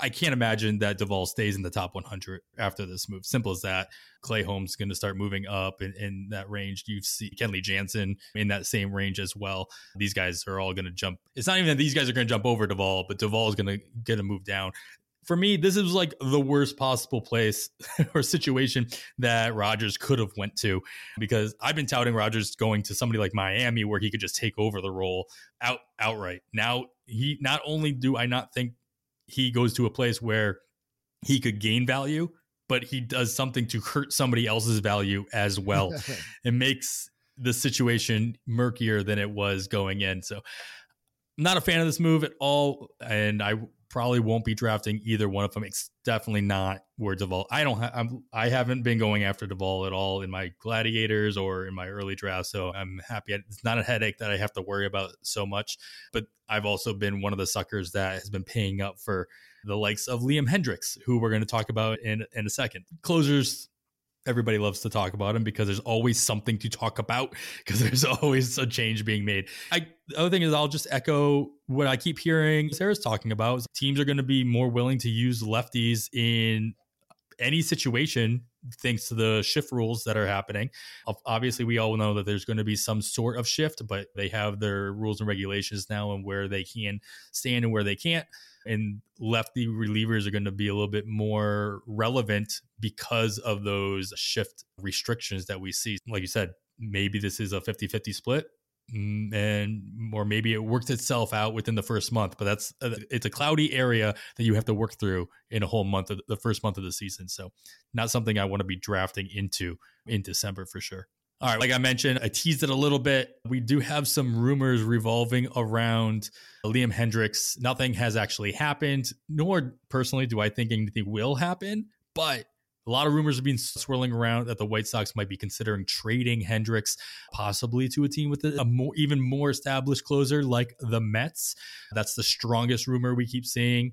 I can't imagine that Doval stays in the top 100 after this move. Simple as that. Clay Holmes going to start moving up in, in that range. You see Kenley Jansen in that same range as well. These guys are all going to jump. It's not even that these guys are going to jump over Doval, but Doval is going to get a move down. For me, this is like the worst possible place *laughs* or situation that Rogers could have went to because I've been touting Rogers going to somebody like Miami where he could just take over the role out outright. Now he not only do I not think he goes to a place where he could gain value, but he does something to hurt somebody else's value as *laughs* well. it makes the situation murkier than it was going in. So, I'm not a fan of this move at all, and I probably won't be drafting either one of them. It's definitely not where Doval. I don't. Ha- I'm. I haven't been going after Doval at all in my gladiators or in my early draft. So I'm happy. It's not a headache that I have to worry about so much. But I've also been one of the suckers that has been paying up for the likes of Liam Hendriks, who we're going to talk about in in a second. Closers everybody loves to talk about him because there's always something to talk about because *laughs* there's always a change being made. I the other thing is I'll just echo what I keep hearing Sarah's talking about. Teams are going to be more willing to use lefties in any situation thanks to the shift rules that are happening. Obviously, we all know that there's going to be some sort of shift, but they have their rules and regulations now and where they can stand and where they can't and lefty relievers are going to be a little bit more relevant because of those shift restrictions that we see. Like you said, maybe this is a 50 50 split. Mm, and or maybe it worked itself out within the first month but that's uh, it's a cloudy area that you have to work through in a whole month of the first month of the season so not something i want to be drafting into in december for sure all right, like I mentioned, I teased it a little bit. We do have some rumors revolving around Liam Hendriks. Nothing has actually happened, nor personally do I think anything will happen, but a lot of rumors have been swirling around that the White Sox might be considering trading Hendriks possibly to a team with a, more, even more established closer like the Mets. That's the strongest rumor we keep seeing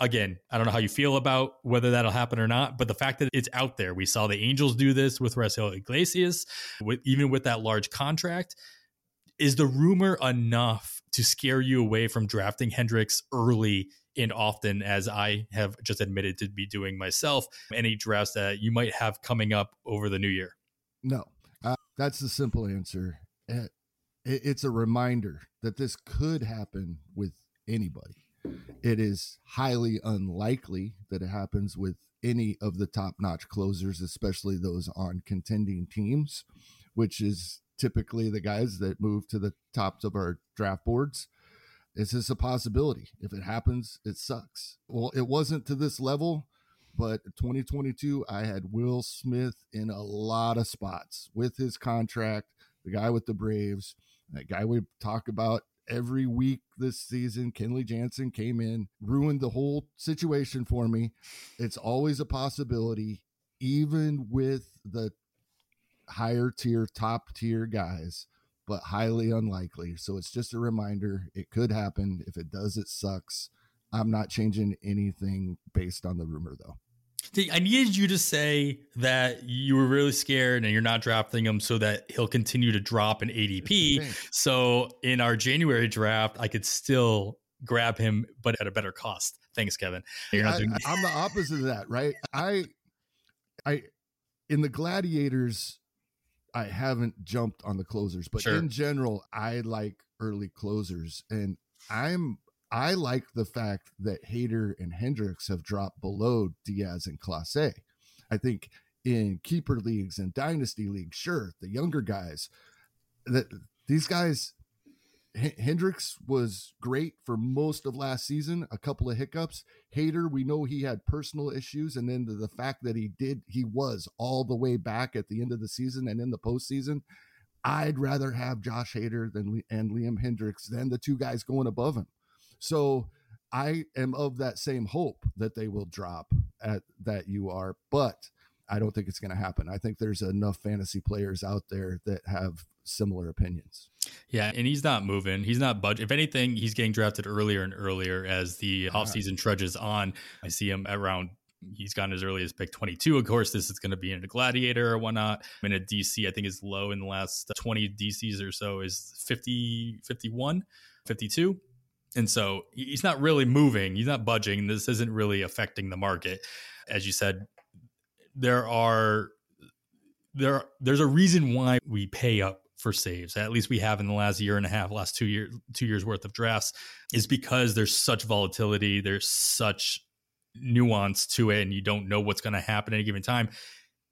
again, I don't know how you feel about whether that'll happen or not, but the fact that it's out there, we saw the Angels do this with Raisel Iglesias, with even with that large contract. Is the rumor enough to scare you away from drafting Hendriks early and often, as I have just admitted to be doing myself? Any drafts that you might have coming up over the new year? No, uh, that's the simple answer. It, it's a reminder that this could happen with anybody it is highly unlikely that it happens with any of the top notch closers, especially those on contending teams, which is typically the guys that move to the tops of our draft boards. Is this a possibility? If it happens, it sucks. Well, it wasn't to this level, but 2022, I had Will Smith in a lot of spots with his contract, the guy with the Braves, that guy we talk about every week this season. Kenley Jansen came in, ruined the whole situation for me. It's always a possibility, even with the higher tier, top tier guys, but highly unlikely. So it's just a reminder it could happen. If it does, it sucks. I'm not changing anything based on the rumor, though. I needed you to say that you were really scared and you're not drafting him so that he'll continue to drop in ADP. So in our January draft, I could still grab him, but at a better cost. Thanks, Kevin. I, I'm the opposite of that, right? I, I, in the Gladiators, I haven't jumped on the closers, but sure. in general, I like early closers, and I'm I like the fact that Hader and Hendriks have dropped below Diaz and Clase. I think in keeper leagues and dynasty leagues, sure, the younger guys, that these guys, H- Hendriks was great for most of last season. A couple of hiccups. Hader, we know he had personal issues, and then the, the fact that he did, he was all the way back at the end of the season and in the postseason. I'd rather have Josh Hader than and Liam Hendriks than the two guys going above him. So I am of that same hope that they will drop at that you are, but I don't think it's going to happen. I think there's enough fantasy players out there that have similar opinions. Yeah, and he's not moving. He's not budget. If anything, he's getting drafted earlier and earlier as the offseason trudges on. I see him around he's gone as early as pick 22. Of course, this is going to be in a gladiator or whatnot. In a DC, I think is low in the last 20 DCs or so is 50, 51, 52. And so he's not really moving. He's not budging. This isn't really affecting the market. As you said, there are there there's a reason why we pay up for saves at least we have in the last year and a half last two years two years worth of drafts is because there's such volatility there's such nuance to it and you don't know what's going to happen at any given time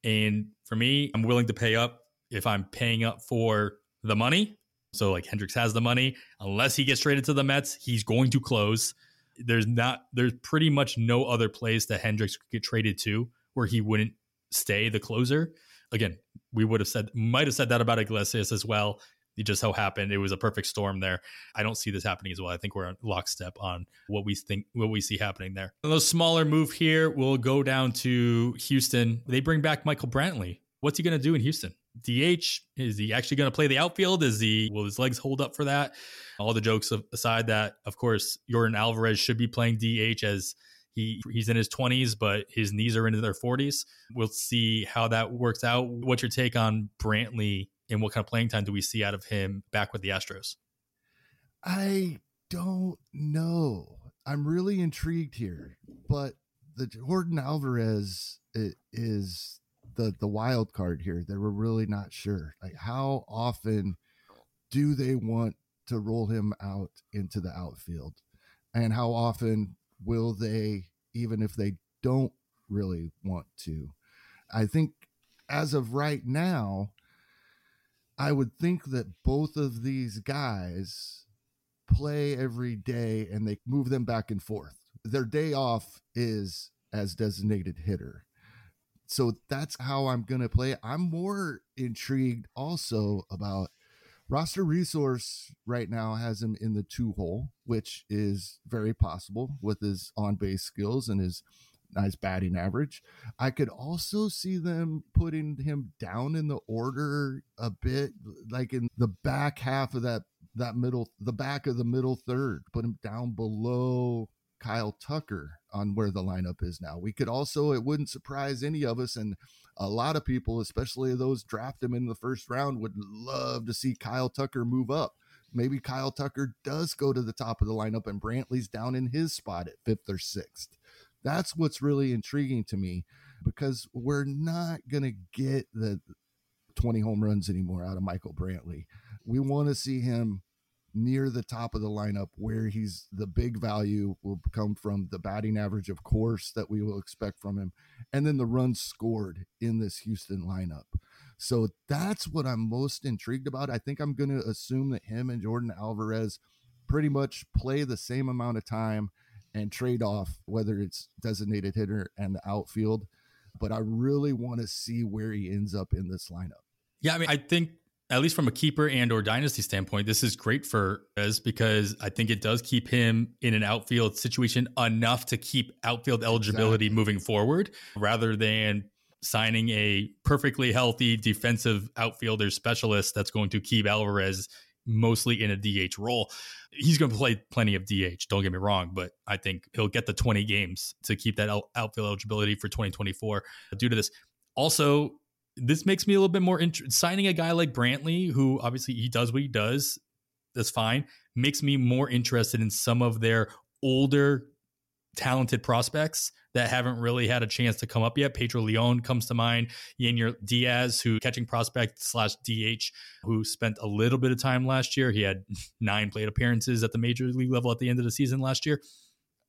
and for me i'm willing to pay up if i'm paying up for the money so like hendriks has the money unless he gets traded to the mets he's going to close there's not there's pretty much no other place that hendriks could get traded to where he wouldn't stay the closer. Again, we would have said might have said that about Iglesias as well. It just so happened it was a perfect storm there. I don't see this happening as well. I think we're on lockstep on what we think what we see happening there. A little smaller move here. We'll go down to Houston. They bring back Michael Brantley. What's he going to do in Houston? DH? Is he actually going to play the outfield? Is he will his legs hold up for that? All the jokes aside, that of course Yordan Alvarez should be playing DH as he he's in his 20s, but his knees are into their 40s. We'll see how that works out. What's your take on Brantley and what kind of playing time do we see out of him back with the Astros? I don't know. I'm really intrigued here, but the Yordan Alvarez is the the wild card here. They were really not sure. Like how often do they want to roll him out into the outfield? And how often will they, even if they don't really want to? I think as of right now, I would think that both of these guys play every day and they move them back and forth. Their day off is as designated hitter. So that's how I'm to play. I'm more intrigued also about Roster Resource right now has him in the two hole, which is very possible with his on base skills and his nice batting average. I could also see them putting him down in the order a bit, like in the back half of that that middle, the back of the middle third, put him down below Kyle Tucker on where the lineup is now. We could also, it wouldn't surprise any of us, and a lot of people, especially those draft him in the first round, would love to see Kyle Tucker move up. Maybe Kyle Tucker does go to the top of the lineup and Brantley's down in his spot at fifth or sixth. That's what's really intriguing to me because we're not going to get the 20 home runs anymore out of Michael Brantley. We want to see him near the top of the lineup where he's the big value will come from the batting average, of course, that we will expect from him, and then the runs scored in this Houston lineup. So that's what I'm most intrigued about. I think I'm going to assume that him and Yordan Alvarez pretty much play the same amount of time and trade off whether it's designated hitter and the outfield. But I really want to see where he ends up in this lineup. Yeah, I mean, I think at least from a keeper and or dynasty standpoint, this is great for Ez because I think it does keep him in an outfield situation enough to keep outfield eligibility exactly. moving forward rather than signing a perfectly healthy defensive outfielder specialist that's going to keep Alvarez mostly in a DH role. He's going to play plenty of DH, don't get me wrong, but I think he'll get the 20 games to keep that outfield eligibility for 2024 due to this. Also, this makes me a little bit more interested. Signing a guy like Brantley, who obviously he does what he does, that's fine, makes me more interested in some of their older talented prospects that haven't really had a chance to come up yet. Pedro Leon comes to mind. Yainer Diaz, who catching prospect slash DH, who spent a little bit of time last year. He had *laughs* nine plate appearances at the major league level at the end of the season last year.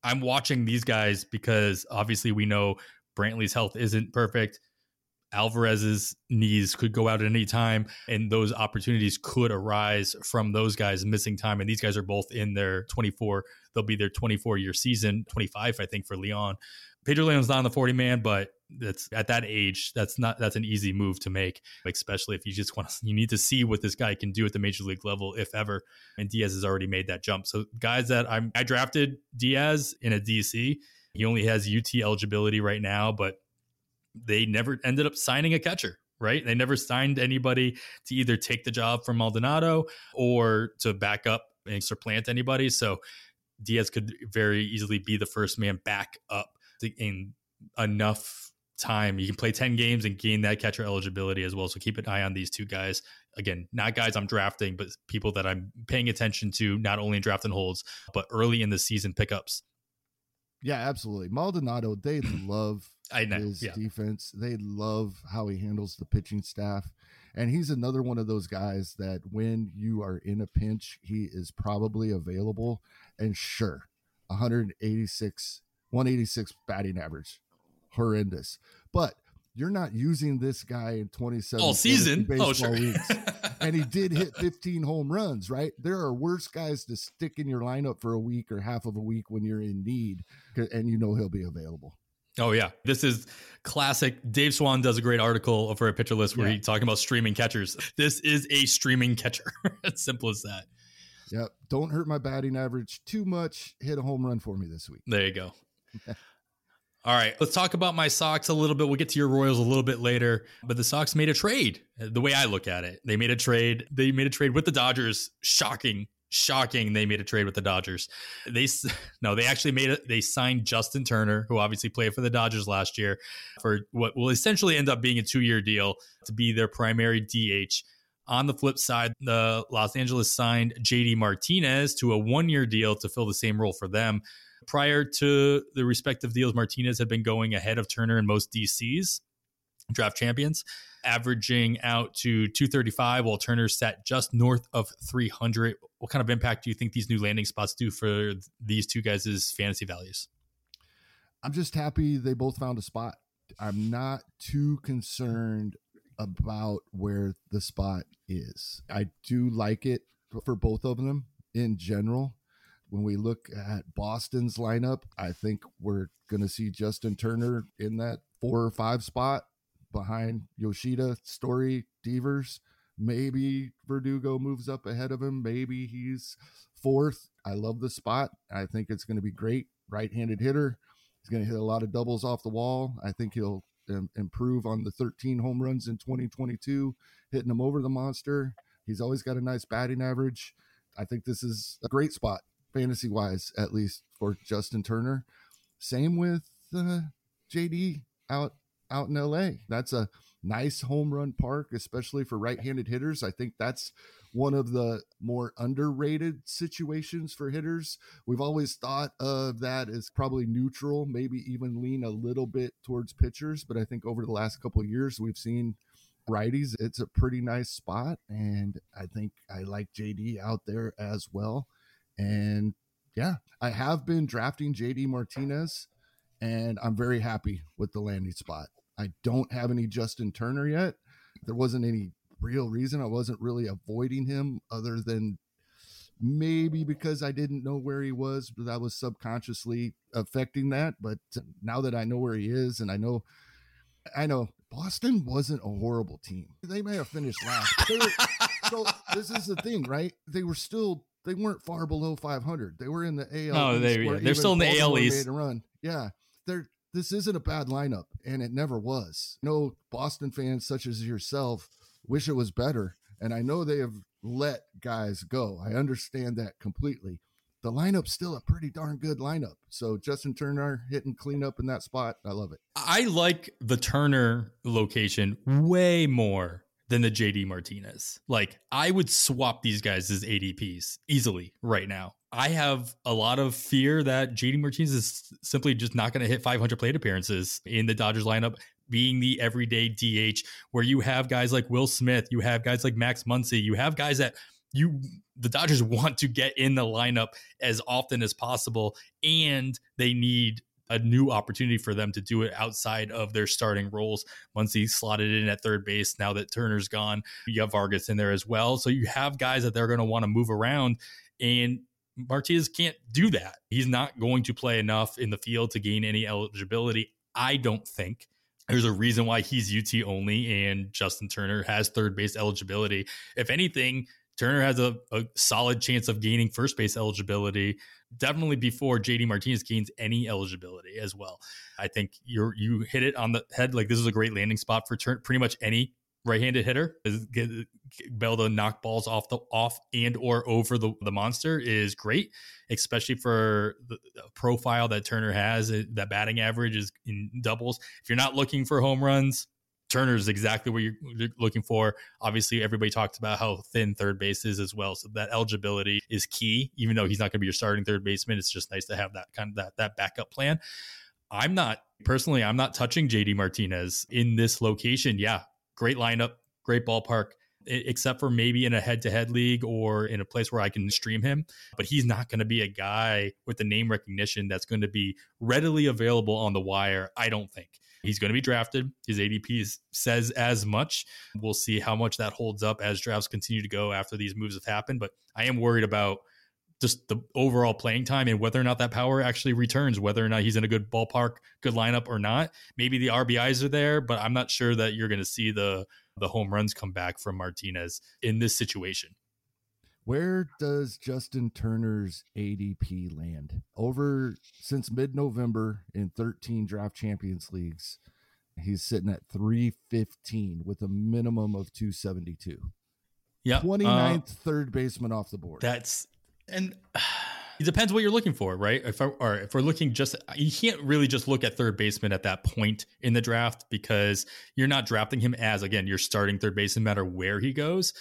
I'm watching these guys because obviously we know Brantley's health isn't perfect. Alvarez's knees could go out at any time, and those opportunities could arise from those guys missing time. And these guys are both in their 24, they'll be their 24 year season, 25, I think, for Leon. Pedro Leon's not on the 40 man, but that's at that age, that's not that's an easy move to make, especially if you just want to you need to see what this guy can do at the major league level, if ever. And Diaz has already made that jump. So guys that I'm I drafted Diaz in a DC. He only has UT eligibility right now, but they never ended up signing a catcher right? They never signed anybody to either take the job from Maldonado or to back up and supplant anybody. So Diaz could very easily be the first man back up in enough time. You can play 10 games and gain that catcher eligibility as well. So keep an eye on these two guys. Again, not guys I'm drafting, but people that I'm paying attention to, not only in draft and holds, but early in the season pickups. Yeah, absolutely. Maldonado, they love I know, his yeah. defense. They love how he handles the pitching staff. And he's another one of those guys that when you are in a pinch, he is probably available. And sure, 186, 186 batting average. Horrendous. But you're not using this guy in 27 all season oh, baseball oh, sure. weeks. *laughs* and he did hit 15 home runs, right? There are worse guys to stick in your lineup for a week or half of a week when you're in need, and you know he'll be available. Oh yeah, this is classic. Dave Swan does a great article for a pitcher list where yeah. he's talking about streaming catchers. This is a streaming catcher. *laughs* as simple as that. Yep. Don't hurt my batting average too much. Hit a home run for me this week. There you go. *laughs* All right, let's talk about my Sox a little bit. We'll get to your Royals a little bit later. But the Sox made a trade. The way I look at it, they made a trade. They made a trade with the Dodgers. Shocking, shocking. They made a trade with the Dodgers. They *laughs* no, they actually made it. They signed Justin Turner, who obviously played for the Dodgers last year, for what will essentially end up being a two-year deal to be their primary DH. On the flip side, the Los Angeles signed JD Martinez to a one-year deal to fill the same role for them prior to the respective deals, Martinez had been going ahead of Turner in most DCs, draft champions, averaging out to 235, while Turner sat just north of 300. What kind of impact do you think these new landing spots do for these two guys' fantasy values? I'm just happy they both found a spot. I'm not too concerned about where the spot is. I do like it for both of them in general. When we look at Boston's lineup, I think we're going to see Justin Turner in that four or five spot behind Yoshida, Story, Devers. Maybe Verdugo moves up ahead of him. Maybe he's fourth. I love the spot. I think it's going to be great. Right handed hitter. He's going to hit a lot of doubles off the wall. I think he'll um, improve on the 13 home runs in 2022, hitting them over the monster. He's always got a nice batting average. I think this is a great spot fantasy wise, at least for Justin Turner. Same with uh, JD out out in LA. That's a nice home run park, especially for right-handed hitters. I think that's one of the more underrated situations for hitters. We've always thought of that as probably neutral, maybe even lean a little bit towards pitchers. But I think over the last couple of years, we've seen righties. It's a pretty nice spot, and I think I like JD out there as well. And yeah, I have been drafting JD Martinez, and I'm very happy with the landing spot. I don't have any Justin Turner yet. There wasn't any real reason I wasn't really avoiding him other than maybe because I didn't know where he was, but that was subconsciously affecting that. But now that I know where he is and I know, I know Boston wasn't a horrible team. They may have finished last. Were, *laughs* so this is the thing, right? They were still they weren't far below 500. They were in the AL. No, they, yeah. they're still in the AL East. Run. Yeah, they're this isn't a bad lineup, and it never was. No Boston fans such as yourself wish it was better, and I know they have let guys go. I understand that completely. The lineup's still a pretty darn good lineup. So Justin Turner hitting cleanup in that spot, I love it. I like the Turner location way more than the JD Martinez. Like I would swap these guys as ADPs easily right now. I have a lot of fear that JD Martinez is simply just not going to hit 500 plate appearances in the Dodgers lineup, being the everyday DH, where you have guys like Will Smith, you have guys like Max Muncy, you have guys that you the Dodgers *laughs* want to get in the lineup as often as possible, and they need a new opportunity for them to do it outside of their starting roles. He slotted in at third base, now that Turner's gone, you have Vargas in there as well. So you have guys that they're going to want to move around. And Martinez can't do that. He's not going to play enough in the field to gain any eligibility. I don't think. There's a reason why he's UT only and Justin Turner has third base eligibility. If anything, Turner has a, a solid chance of gaining first base eligibility, definitely before JD Martinez gains any eligibility as well. I think you're you hit it on the head. Like this is a great landing spot for turn, pretty much any right-handed hitter is get, be able to knock balls off the off and or over the, the monster is great especially for the profile that turner has that batting average is in doubles if you're not looking for home runs Turner is exactly what you're looking for. Obviously, everybody talks about how thin third base is as well, so that eligibility is key. Even though he's not going to be your starting third baseman, it's just nice to have that kind of that that backup plan. I'm not personally, I'm not touching JD Martinez in this location. Yeah, great lineup, great ballpark, except for maybe in a head to head league or in a place where I can stream him. But he's not going to be a guy with the name recognition that's going to be readily available on the wire, I don't think. He's going to be drafted. His ADP says as much. We'll see how much that holds up as drafts continue to go after these moves have happened. But I am worried about just the overall playing time and whether or not that power actually returns, whether or not he's in a good ballpark, good lineup or not. Maybe the RBIs are there, but I'm not sure that you're going to see the the home runs come back from Martinez in this situation. Where does Justin Turner's ADP land? Over since mid November in 13 draft champions leagues, he's sitting at 315 with a minimum of 272. Yeah. 29th uh, third baseman off the board. That's, and *sighs* it depends what you're looking for, right? If I, or if we're looking just, you can't really just look at third baseman at that point in the draft because you're not drafting him as, again, your starting third baseman, no matter where he goes.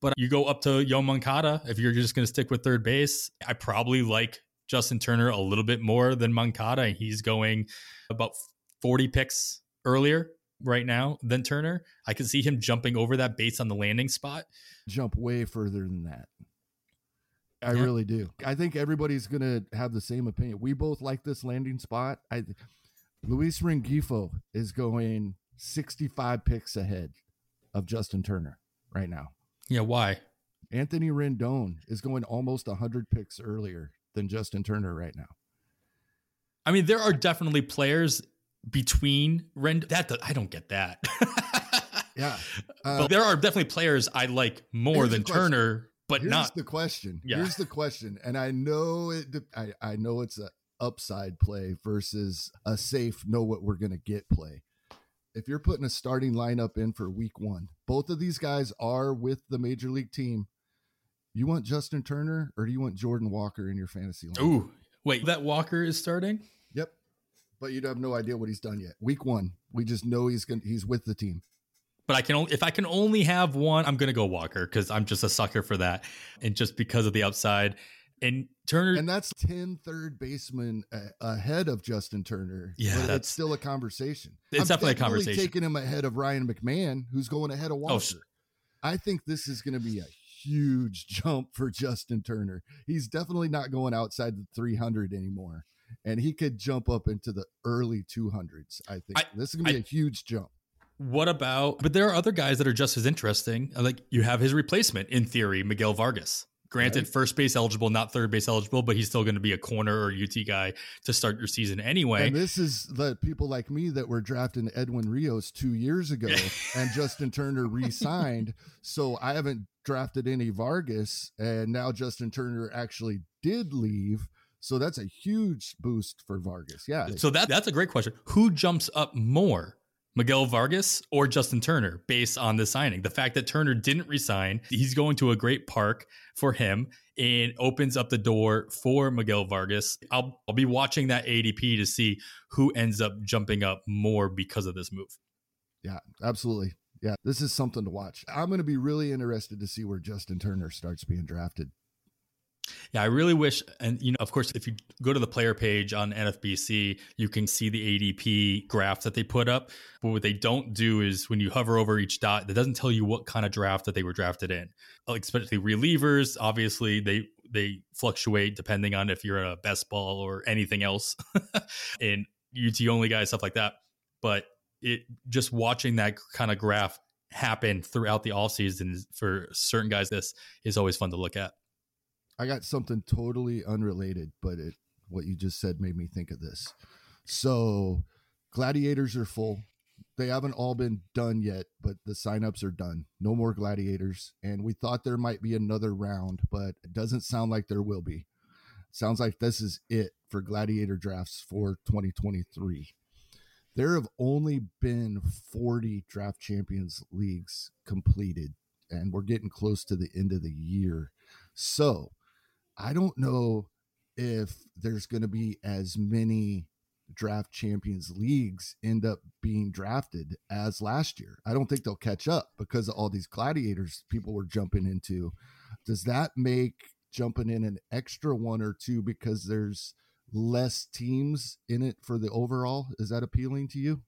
But you go up to Yoan Moncada if you're just going to stick with third base. I probably like Justin Turner a little bit more than Moncada. He's going about 40 picks earlier right now than Turner. I can see him jumping over that based on the landing spot. Jump way further than that. I yeah. really do. I think everybody's going to have the same opinion. We both like this landing spot. I Luis Rengifo is going 65 picks ahead of Justin Turner right now. Yeah, why? Anthony Rendon is going almost 100 picks earlier than Justin Turner right now. I mean, there are definitely players between Rend. That I don't get that. *laughs* yeah, uh, but there are definitely players I like more than Turner, but here's not the question. Yeah. Here's the question, and I know it. I I know it's a upside play versus a safe know what we're going to get play if you're putting a starting lineup in for week one, both of these guys are with the major league team. You want Justin Turner or do you want Jordan Walker in your fantasy lineup? Ooh, wait, that Walker is starting? Yep. But you'd have no idea what he's done yet. Week one, we just know he's going he's with the team. But I can only if I can only have one, I'm gonna go Walker because I'm just a sucker for that, and just because of the upside. And Turner, and that's 10 third baseman ahead of Justin Turner. Yeah, but it's still a conversation. It's I'm definitely a conversation. Taking him ahead of Ryan McMahon, who's going ahead of oh, Walker. Oh, I think this is going to be a huge *laughs* jump for Justin Turner. He's definitely not going outside the 300 anymore, and he could jump up into the early 200s. I think I, this is going to be I, a huge jump. What about? But there are other guys that are just as interesting. Like you have his replacement in theory, Miguel Vargas. Granted, right. first base eligible, not third base eligible, but he's still going to be a corner or UT guy to start your season anyway. And this is the people like me that were drafting Edwin Rios two years ago, *laughs* and Justin Turner re-signed. So I haven't drafted any Vargas, and now Justin Turner actually did leave. So that's a huge boost for Vargas. Yeah. So that that's a great question. Who jumps up more? Miguel Vargas or Justin Turner based on the signing. The fact that Turner didn't resign, he's going to a great park for him and opens up the door for Miguel Vargas. I'll, I'll be watching that ADP to see who ends up jumping up more because of this move. Yeah, absolutely. Yeah, this is something to watch. I'm going to be really interested to see where Justin Turner starts being drafted. Yeah, I really wish, and you know, of course, if you go to the player page on NFBC, you can see the ADP graph that they put up. But what they don't do is when you hover over each dot, that doesn't tell you what kind of draft that they were drafted in. Like especially relievers, obviously they they fluctuate depending on if you're a best ball or anything else, *laughs* and UT only guys stuff like that. But it just watching that kind of graph happen throughout the off season for certain guys, this is always fun to look at. I got something totally unrelated, but it what you just said made me think of this. So, gladiators are full. they haven't all been done yet, but the signups are done. No more gladiators. And we thought there might be another round, but it doesn't sound like there will be. Sounds like this is it for gladiator drafts for 2023. There have only been 40 draft champions leagues completed, and we're getting close to the end of the year. So I don't know if there's going to be as many draft champions leagues end up being drafted as last year. I don't think they'll catch up because of all these gladiators people were jumping into. Does that make jumping in an extra one or two because there's less teams in it for the overall? Is that appealing to you?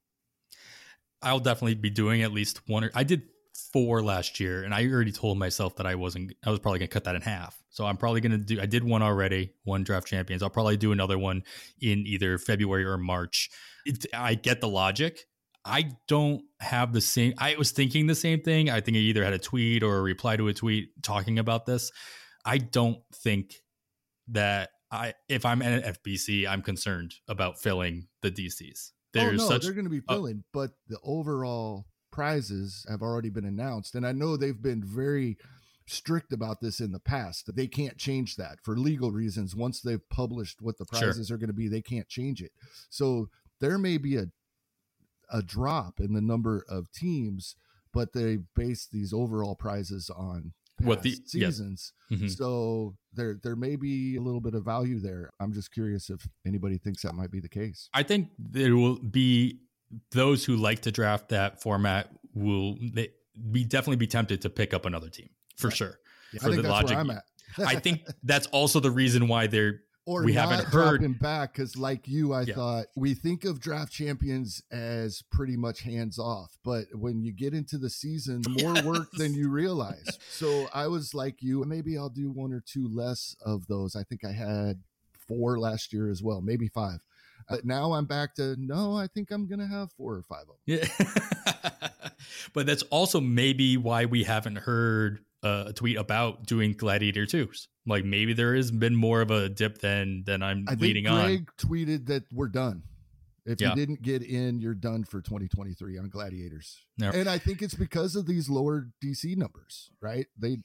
I'll definitely be doing at least one or I did four last year and I already told myself that I wasn't I was probably going to cut that in half. So I'm probably going to do I did one already, one draft champions. I'll probably do another one in either February or March. It, I get the logic. I don't have the same I was thinking the same thing. I think I either had a tweet or a reply to a tweet talking about this. I don't think that I if I'm NFBC, I'm concerned about filling the DCs. There's oh, no, such, they're going to be filling, uh, but the overall prizes have already been announced, and I know they've been very strict about this in the past. They can't change that for legal reasons. Once they've published what the prizes sure. are going to be, they can't change it. So there may be a a drop in the number of teams, but they base these overall prizes on what the seasons. Yes. Mm-hmm. So there there may be a little bit of value there. I'm just curious if anybody thinks that might be the case. I think there will be those who like to draft that format will they, be definitely be tempted to pick up another team for right. sure. Yeah, for the logic. I think *laughs* that's also the reason why they're or we haven't heard him back because like you i yeah. thought we think of draft champions as pretty much hands off but when you get into the season *laughs* more yes. work than you realize so i was like you maybe i'll do one or two less of those i think i had four last year as well maybe five but now i'm back to no i think i'm gonna have four or five of them yeah *laughs* but that's also maybe why we haven't heard uh, a tweet about doing Gladiator 2s. Like maybe there has been more of a dip than than I'm I leading think Greg on. tweeted that we're done. If yeah. you didn't get in, you're done for 2023 on Gladiators. No. And I think it's because of these lower DC numbers, right? They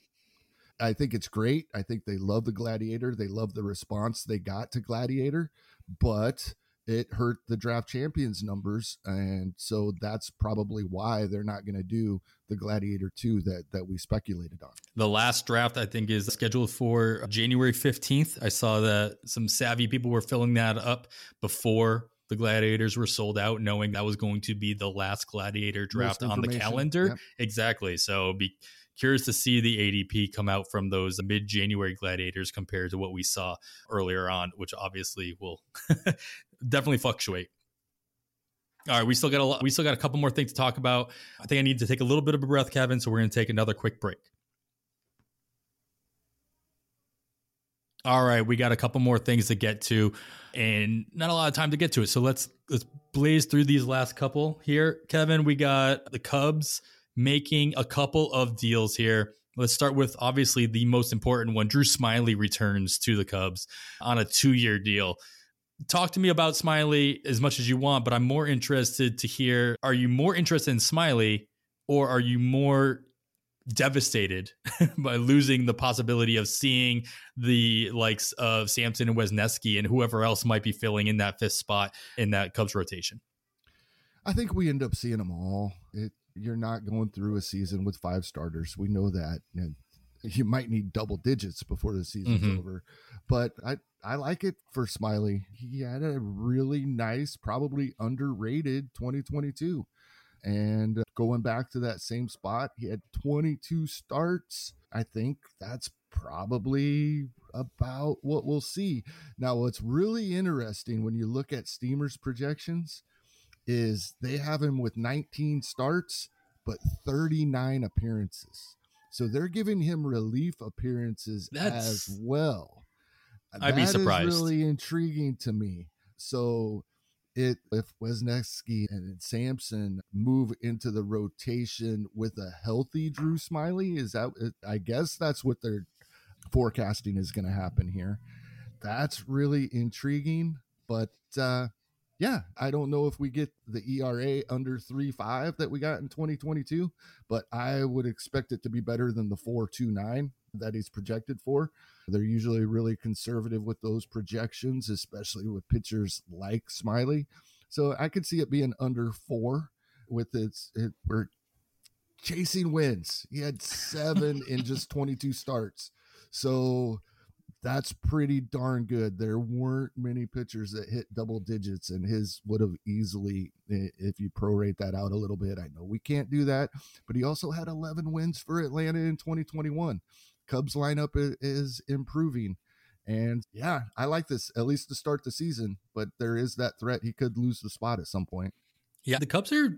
I think it's great. I think they love the Gladiator. They love the response they got to Gladiator, but it hurt the draft champions numbers and so that's probably why they're not going to do the gladiator 2 that that we speculated on. The last draft i think is scheduled for january 15th i saw that some savvy people were filling that up before the gladiators were sold out knowing that was going to be the last gladiator draft on the calendar. yep. exactly so be curious to see the ADP come out from those mid January gladiators compared to what we saw earlier on, which obviously will *laughs* definitely fluctuate. All right, we still got a lot, we still got a couple more things to talk about. I think I need to take a little bit of a breath, Kevin. So we're going to take another quick break. All right, we got a couple more things to get to, and not a lot of time to get to it. So let's let's blaze through these last couple here, Kevin. We got the Cubs making a couple of deals here. Let's start with obviously the most important one. Drew Smyly returns to the Cubs on a two-year deal talk to me about Smyly as much as you want, but I'm more interested to hear are you more interested in Smyly or are you more devastated *laughs* by losing the possibility of seeing the likes of Sampson and Wesneski and whoever else might be filling in that fifth spot in that Cubs rotation? I think we end up seeing them all. It, you're not going through a season with five starters. We know that. And you might need double digits before the season's mm-hmm. over. But I, I like it for Smyly. He had a really nice, probably underrated 2022. And uh, going back to that same spot, he had 22 starts. I think that's probably about what we'll see. Now, what's really interesting when you look at Steamer's projections is they have him with 19 starts, but 39 appearances. So they're giving him relief appearances that's, as well. I'd that be surprised. really intriguing to me. So it if Wesneski and Sampson move into the rotation with a healthy Drew Smyly, is that I guess that's what they're forecasting is going to happen here. That's really intriguing, but uh yeah, I don't know if we get the ERA under three five that we got in 2022, but I would expect it to be better than the 4.29 that he's projected for. They're usually really conservative with those projections, especially with pitchers like Smyly. So I could see it being under four with its it, we're chasing wins. He had seven in *laughs* just 22 starts. So that's pretty darn good. There weren't many pitchers that hit double digits, and his would have easily, if you prorate that out a little bit. I know we can't do that, but he also had 11 wins for Atlanta in 2021. Cubs lineup is improving. And yeah, I like this at least to start the season, but there is that threat he could lose the spot at some point. Yeah, the Cubs are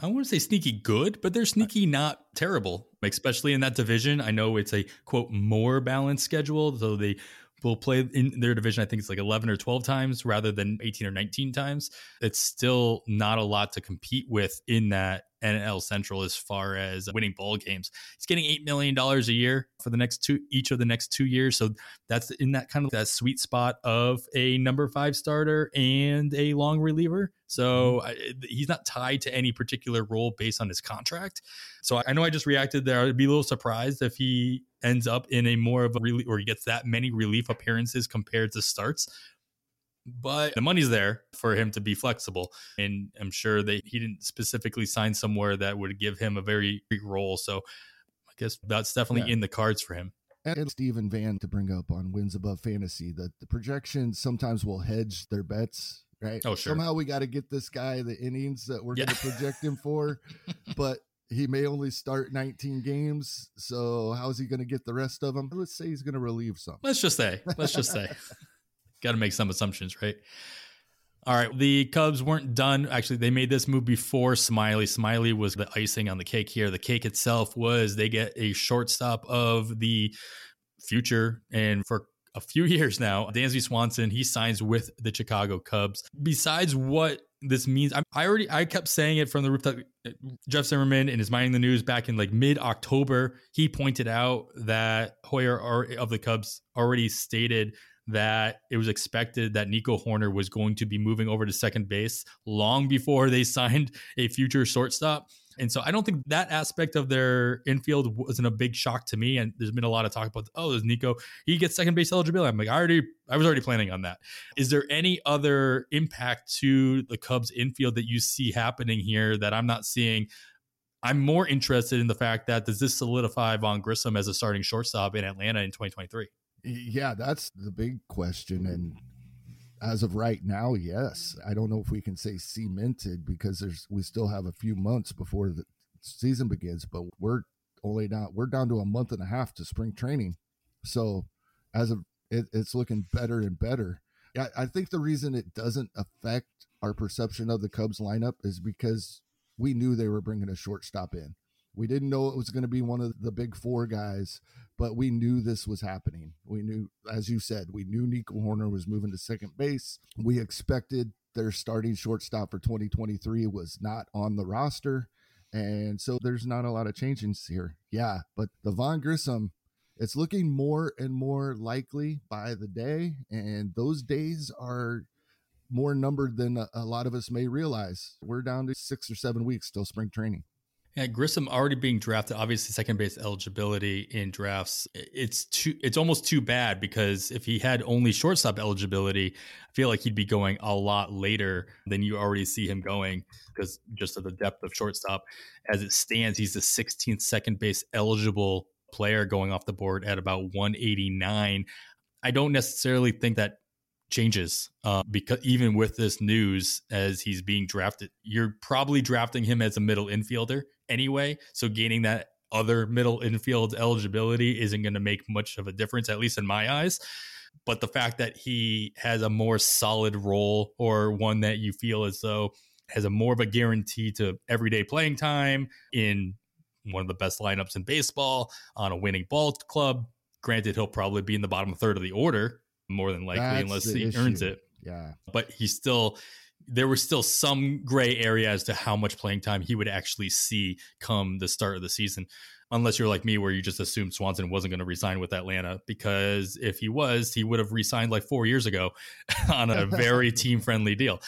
I want to say sneaky good, but they're sneaky not terrible, especially in that division. I know it's a quote more balanced schedule, so they will play in their division. I think it's like 11 or 12 times rather than 18 or 19 times. It's still not a lot to compete with in that NL Central as far as winning ball games. He's getting eight million dollars a year for the next two each of the next two years. So that's in that kind of that sweet spot of a number five starter and a long reliever. So mm-hmm. he's not tied to any particular role based on his contract. So I know I just reacted there. I'd be a little surprised if he ends up in a more of a relief or he gets that many relief appearances compared to starts but the money's there for him to be flexible. And I'm sure that he didn't specifically sign somewhere that would give him a very big role. So I guess that's definitely yeah. in the cards for him. And Stephen Van to bring up on wins above fantasy that the projections sometimes will hedge their bets, right? Oh, sure. Somehow we got to get this guy the innings that we're yeah. going to project him for, *laughs* but he may only start 19 games. So how's he going to get the rest of them? Let's say he's going to relieve some. Let's just say, let's just say. *laughs* got to make some assumptions, right? All right, the Cubs weren't done. Actually, they made this move before Smyly. Smyly was the icing on the cake here. The cake itself was they get a shortstop of the future, and for a few *laughs* years now, Dansby Swanson he signs with the Chicago Cubs. Besides what this means, I, I already I kept saying it from the rooftop. Uh, Jeff Zimmerman in his Minding the News back in like mid October, he pointed out that Hoyer of the Cubs already stated that it was expected that Nico Hoerner was going to be moving over to second base long before they *laughs* signed a future shortstop. And so I don't think that aspect of their infield wasn't a big shock to me. And there's been a lot of talk about, oh, there's Nico, he gets second base eligibility. I'm like, I already, I was already planning on that. Is there any other impact to the Cubs infield that you see happening here that I'm not seeing? I'm more interested in the fact that does this solidify Vaughn Grissom as a starting shortstop in Atlanta in 2023? Yeah, that's the big question. And as of right now, yes. I don't know if we can say cemented because there's we still have a few months before the season begins, but we're only down we're down to a month and a half to spring training. So as of it, it's looking better and better. I, I think the reason it doesn't affect our perception of the Cubs lineup is because we knew they were bringing a shortstop in. We didn't know it was going to be one of the big four guys, but we knew this was happening. We knew, as you said, we knew Nico Hoerner was moving to second base. We expected their starting shortstop for 2023 was not on the roster. And so there's not a lot of changes here. Yeah, but the Vaughn Grissom, it's looking more and more likely by the day. And those days are more numbered than a, a lot of us may realize. We're down to six or seven weeks till spring training. Yeah, Grissom already being drafted, obviously second base eligibility in drafts. It's too it's almost too bad because if he had only shortstop eligibility, I feel like he'd be going a lot later than you already see him going because just of the depth of shortstop. As it stands, he's the 16th second base eligible player going off the board at about 189. I don't necessarily think that changes uh, because even with this news as he's being drafted, you're probably drafting him as a middle infielder anyway. So gaining that other middle infield eligibility isn't going to make much of a difference, at least in my eyes. But the fact that he has a more solid role or one that you feel as though has a more of a guarantee to everyday playing time in one of the best lineups in baseball on a winning ball club. Granted, he'll probably be in the bottom third of the order more than likely, That's unless he issue. earns it. Yeah. But he still there was still some gray area as to how much playing time he would actually see come the start of the season. Unless you're like me, where you just assumed Swanson wasn't going to resign with Atlanta, because if he was, he would have resigned like four years ago *laughs* on a very *laughs* team friendly deal.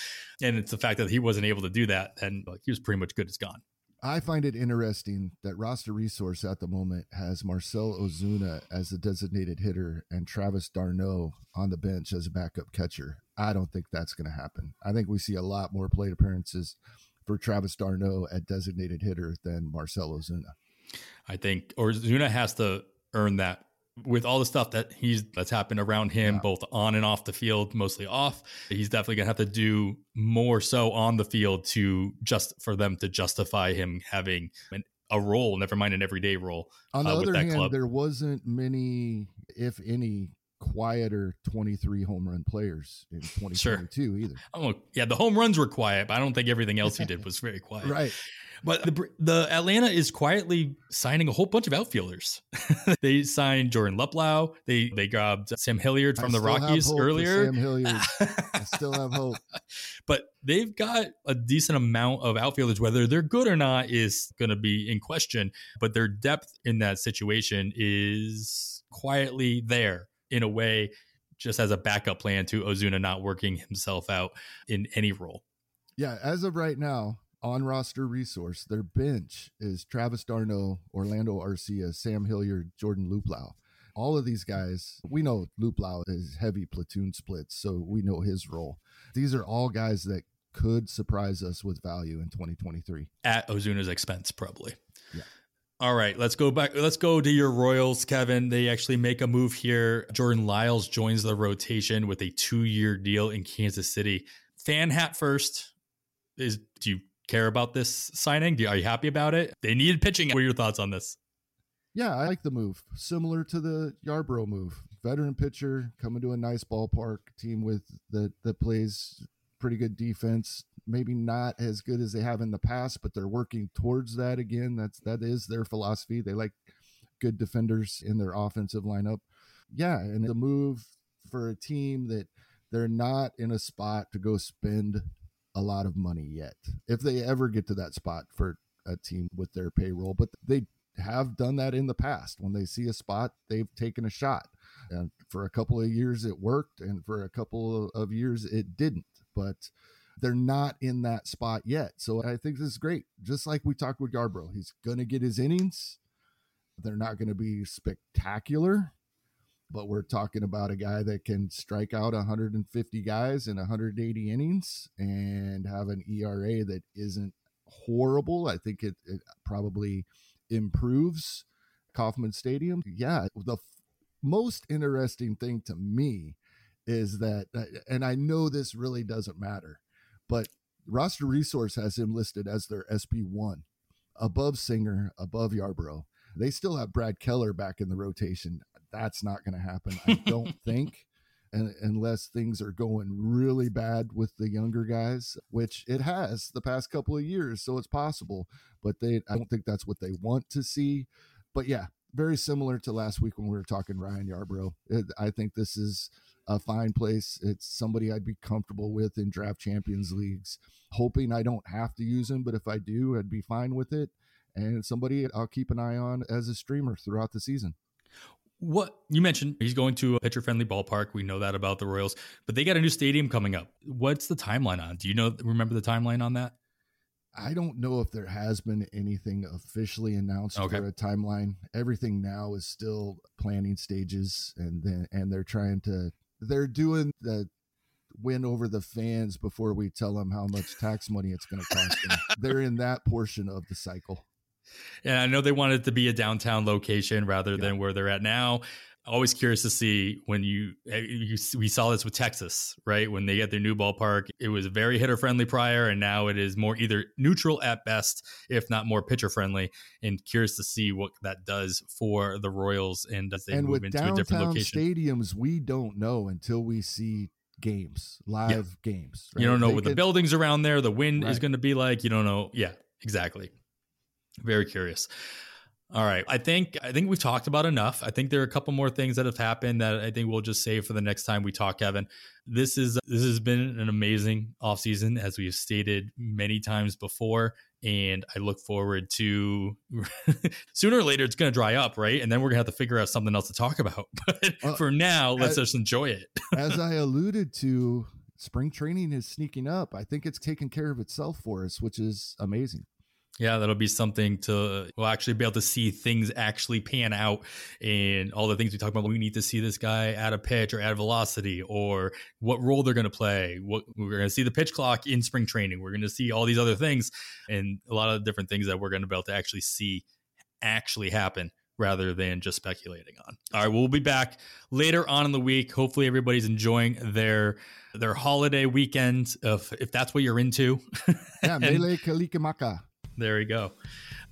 And it's the fact that he wasn't able to do that, and like, he was pretty much good as gone. I find it interesting that roster resource at the moment has Marcel Ozuna as the designated hitter and Travis d'Arnaud on the bench as a backup catcher. I don't think that's going to happen. I think we see a lot more plate appearances for Travis d'Arnaud at designated hitter than Marcel Ozuna. I think Ozuna has to earn that with all the stuff that he's that's happened around him, yeah. both on and off the field, mostly off. He's definitely gonna have to do more so on the field to just for them to justify him having an, a role, never mind an everyday role. On the uh, other hand, club. there wasn't many, if any, quieter 23 home run players in 2022 sure. either. Oh, yeah, the home runs were quiet, but I don't think everything else he did *laughs* was very quiet. right. But the, the, Atlanta is quietly signing a whole bunch of outfielders. *laughs* they signed Jordan Luplow. They they grabbed Sam Hilliard from the Rockies earlier. Sam Hilliard. I *laughs* still have hope. But they've got a decent amount of outfielders. Whether they're good or not is going to be in question. But their depth in that situation is quietly there in a way, just as a backup plan to Ozuna not working himself out in any role. Yeah, as of right now, on roster resource, their bench is Travis d'Arnaud, Orlando Arcia, Sam Hilliard, Jordan Luplow. All of these guys, we know Luplow is heavy platoon splits, so we know his role. These are all guys that could surprise us with value in 2023 at Ozuna's expense, probably. Yeah. All right, let's go back. Let's go to your Royals, Kevin. They actually make a move here. Jordan Lyles joins the rotation with a two-year deal in Kansas City. Fan hat first. Is do you care about this signing? Do, are you happy about it? They needed pitching. What are your thoughts on this? Yeah, I like the move. Similar to the Yarbrough move. Veteran pitcher coming to a nice ballpark team with that that plays pretty good defense. Maybe not as good as they have in the past, but they're working towards that again. That's that is their philosophy. They like good defenders in their offensive lineup. Yeah, and the move for a team that they're not in a spot to go spend a lot of money yet. If they ever get to that spot for a team with their payroll, but they have done that in the past. When they see a spot, they've taken a shot. And for a couple of years it worked and for a couple of years it didn't. But they're not in that spot yet. So I think this is great. Just like we talked with Yarbrough, he's going to get his innings. They're not going to be spectacular, but we're talking about a guy that can strike out 150 guys in 180 innings and have an ERA that isn't horrible. I think it, it probably improves Kauffman Stadium. Yeah, the f- most interesting thing to me is that, uh, and I know this really doesn't matter, but Roster Resource has him listed as their SP1 above Singer, above Yarbrough. They still have Brad Keller back in the rotation that's not going to happen. I *laughs* don't think. And, unless things are going really bad with the younger guys, which it has the past couple of years, so it's possible. But they, I don't think that's what they want to see. But yeah, very similar to last week when we were talking Ryan Yarbrough. It, I think this is a fine place. It's somebody I'd be comfortable with in draft champions leagues. Hoping I don't have to use him, but if I do, I'd be fine with it. And somebody I'll keep an eye on as a streamer throughout the season. What you mentioned, he's going to a pitcher friendly ballpark. We know that about the Royals, but they got a new stadium coming up. What's the timeline on? Do you know, remember the timeline on that? I don't know if there has been anything officially announced okay. for a timeline. Everything now is still planning stages, and then and they're trying to they're doing the win over the fans before we tell them how much tax money it's going to cost them. *laughs* they're in that portion of the cycle. And I know they wanted to be a downtown location rather yeah. than where they're at now. Always curious to see when you, eh, you we saw this with Texas, right? When they get their new ballpark, it was very hitter friendly prior, and now it is more either neutral at best, if not more pitcher friendly. And curious to see what that does for the Royals and as they and move into a different location. Stadiums, we don't know until we see games, live yeah. games. Right? You don't know they what the buildings around there, the wind right. is going to be like. You don't know. Yeah, exactly. Very curious. All right. I think I think we've talked about enough. I think there are a couple more things that have happened that I think we'll just save for the next time we talk, Kevin. This is this has been an amazing offseason, as we have stated many times before. And I look forward to *laughs* sooner or later it's gonna dry up, right? And then we're gonna have to figure out something else to talk about. *laughs* But well, for now, let's as, just enjoy it. *laughs* as I alluded to, spring training is sneaking up. I think it's taking care of itself for us, which is amazing. Yeah, that'll be something to we'll actually be able to see things actually pan out and all the things we talk about. We need to see this guy add a pitch or add velocity or what role they're going to play. What we're going to see the pitch clock in spring training. We're going to see all these other things and a lot of different things that we're going to be able to actually see actually happen rather than just speculating on. All right, we'll be back later on in the week. Hopefully everybody's enjoying their their holiday weekend if if that's what you're into. yeah, *laughs* Mele Kalikimaka. There we go.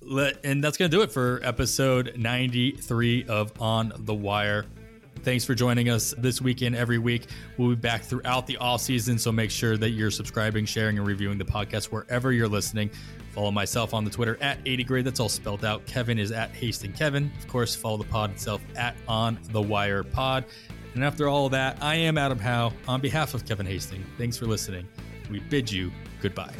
Let, and that's going to do it for episode 93 of On the Wire. Thanks for joining us this weekend every week. We'll be back throughout the off season, so make sure that you're subscribing, sharing, and reviewing the podcast wherever you're listening. Follow myself on the Twitter at 80 grade. That's all spelled out. Kevin is at Hasting Kevin. Of course, follow the pod itself at On the Wire Pod. And after all that, I am Adam Howe. On behalf of Kevin Hastings, thanks for listening. We bid you goodbye.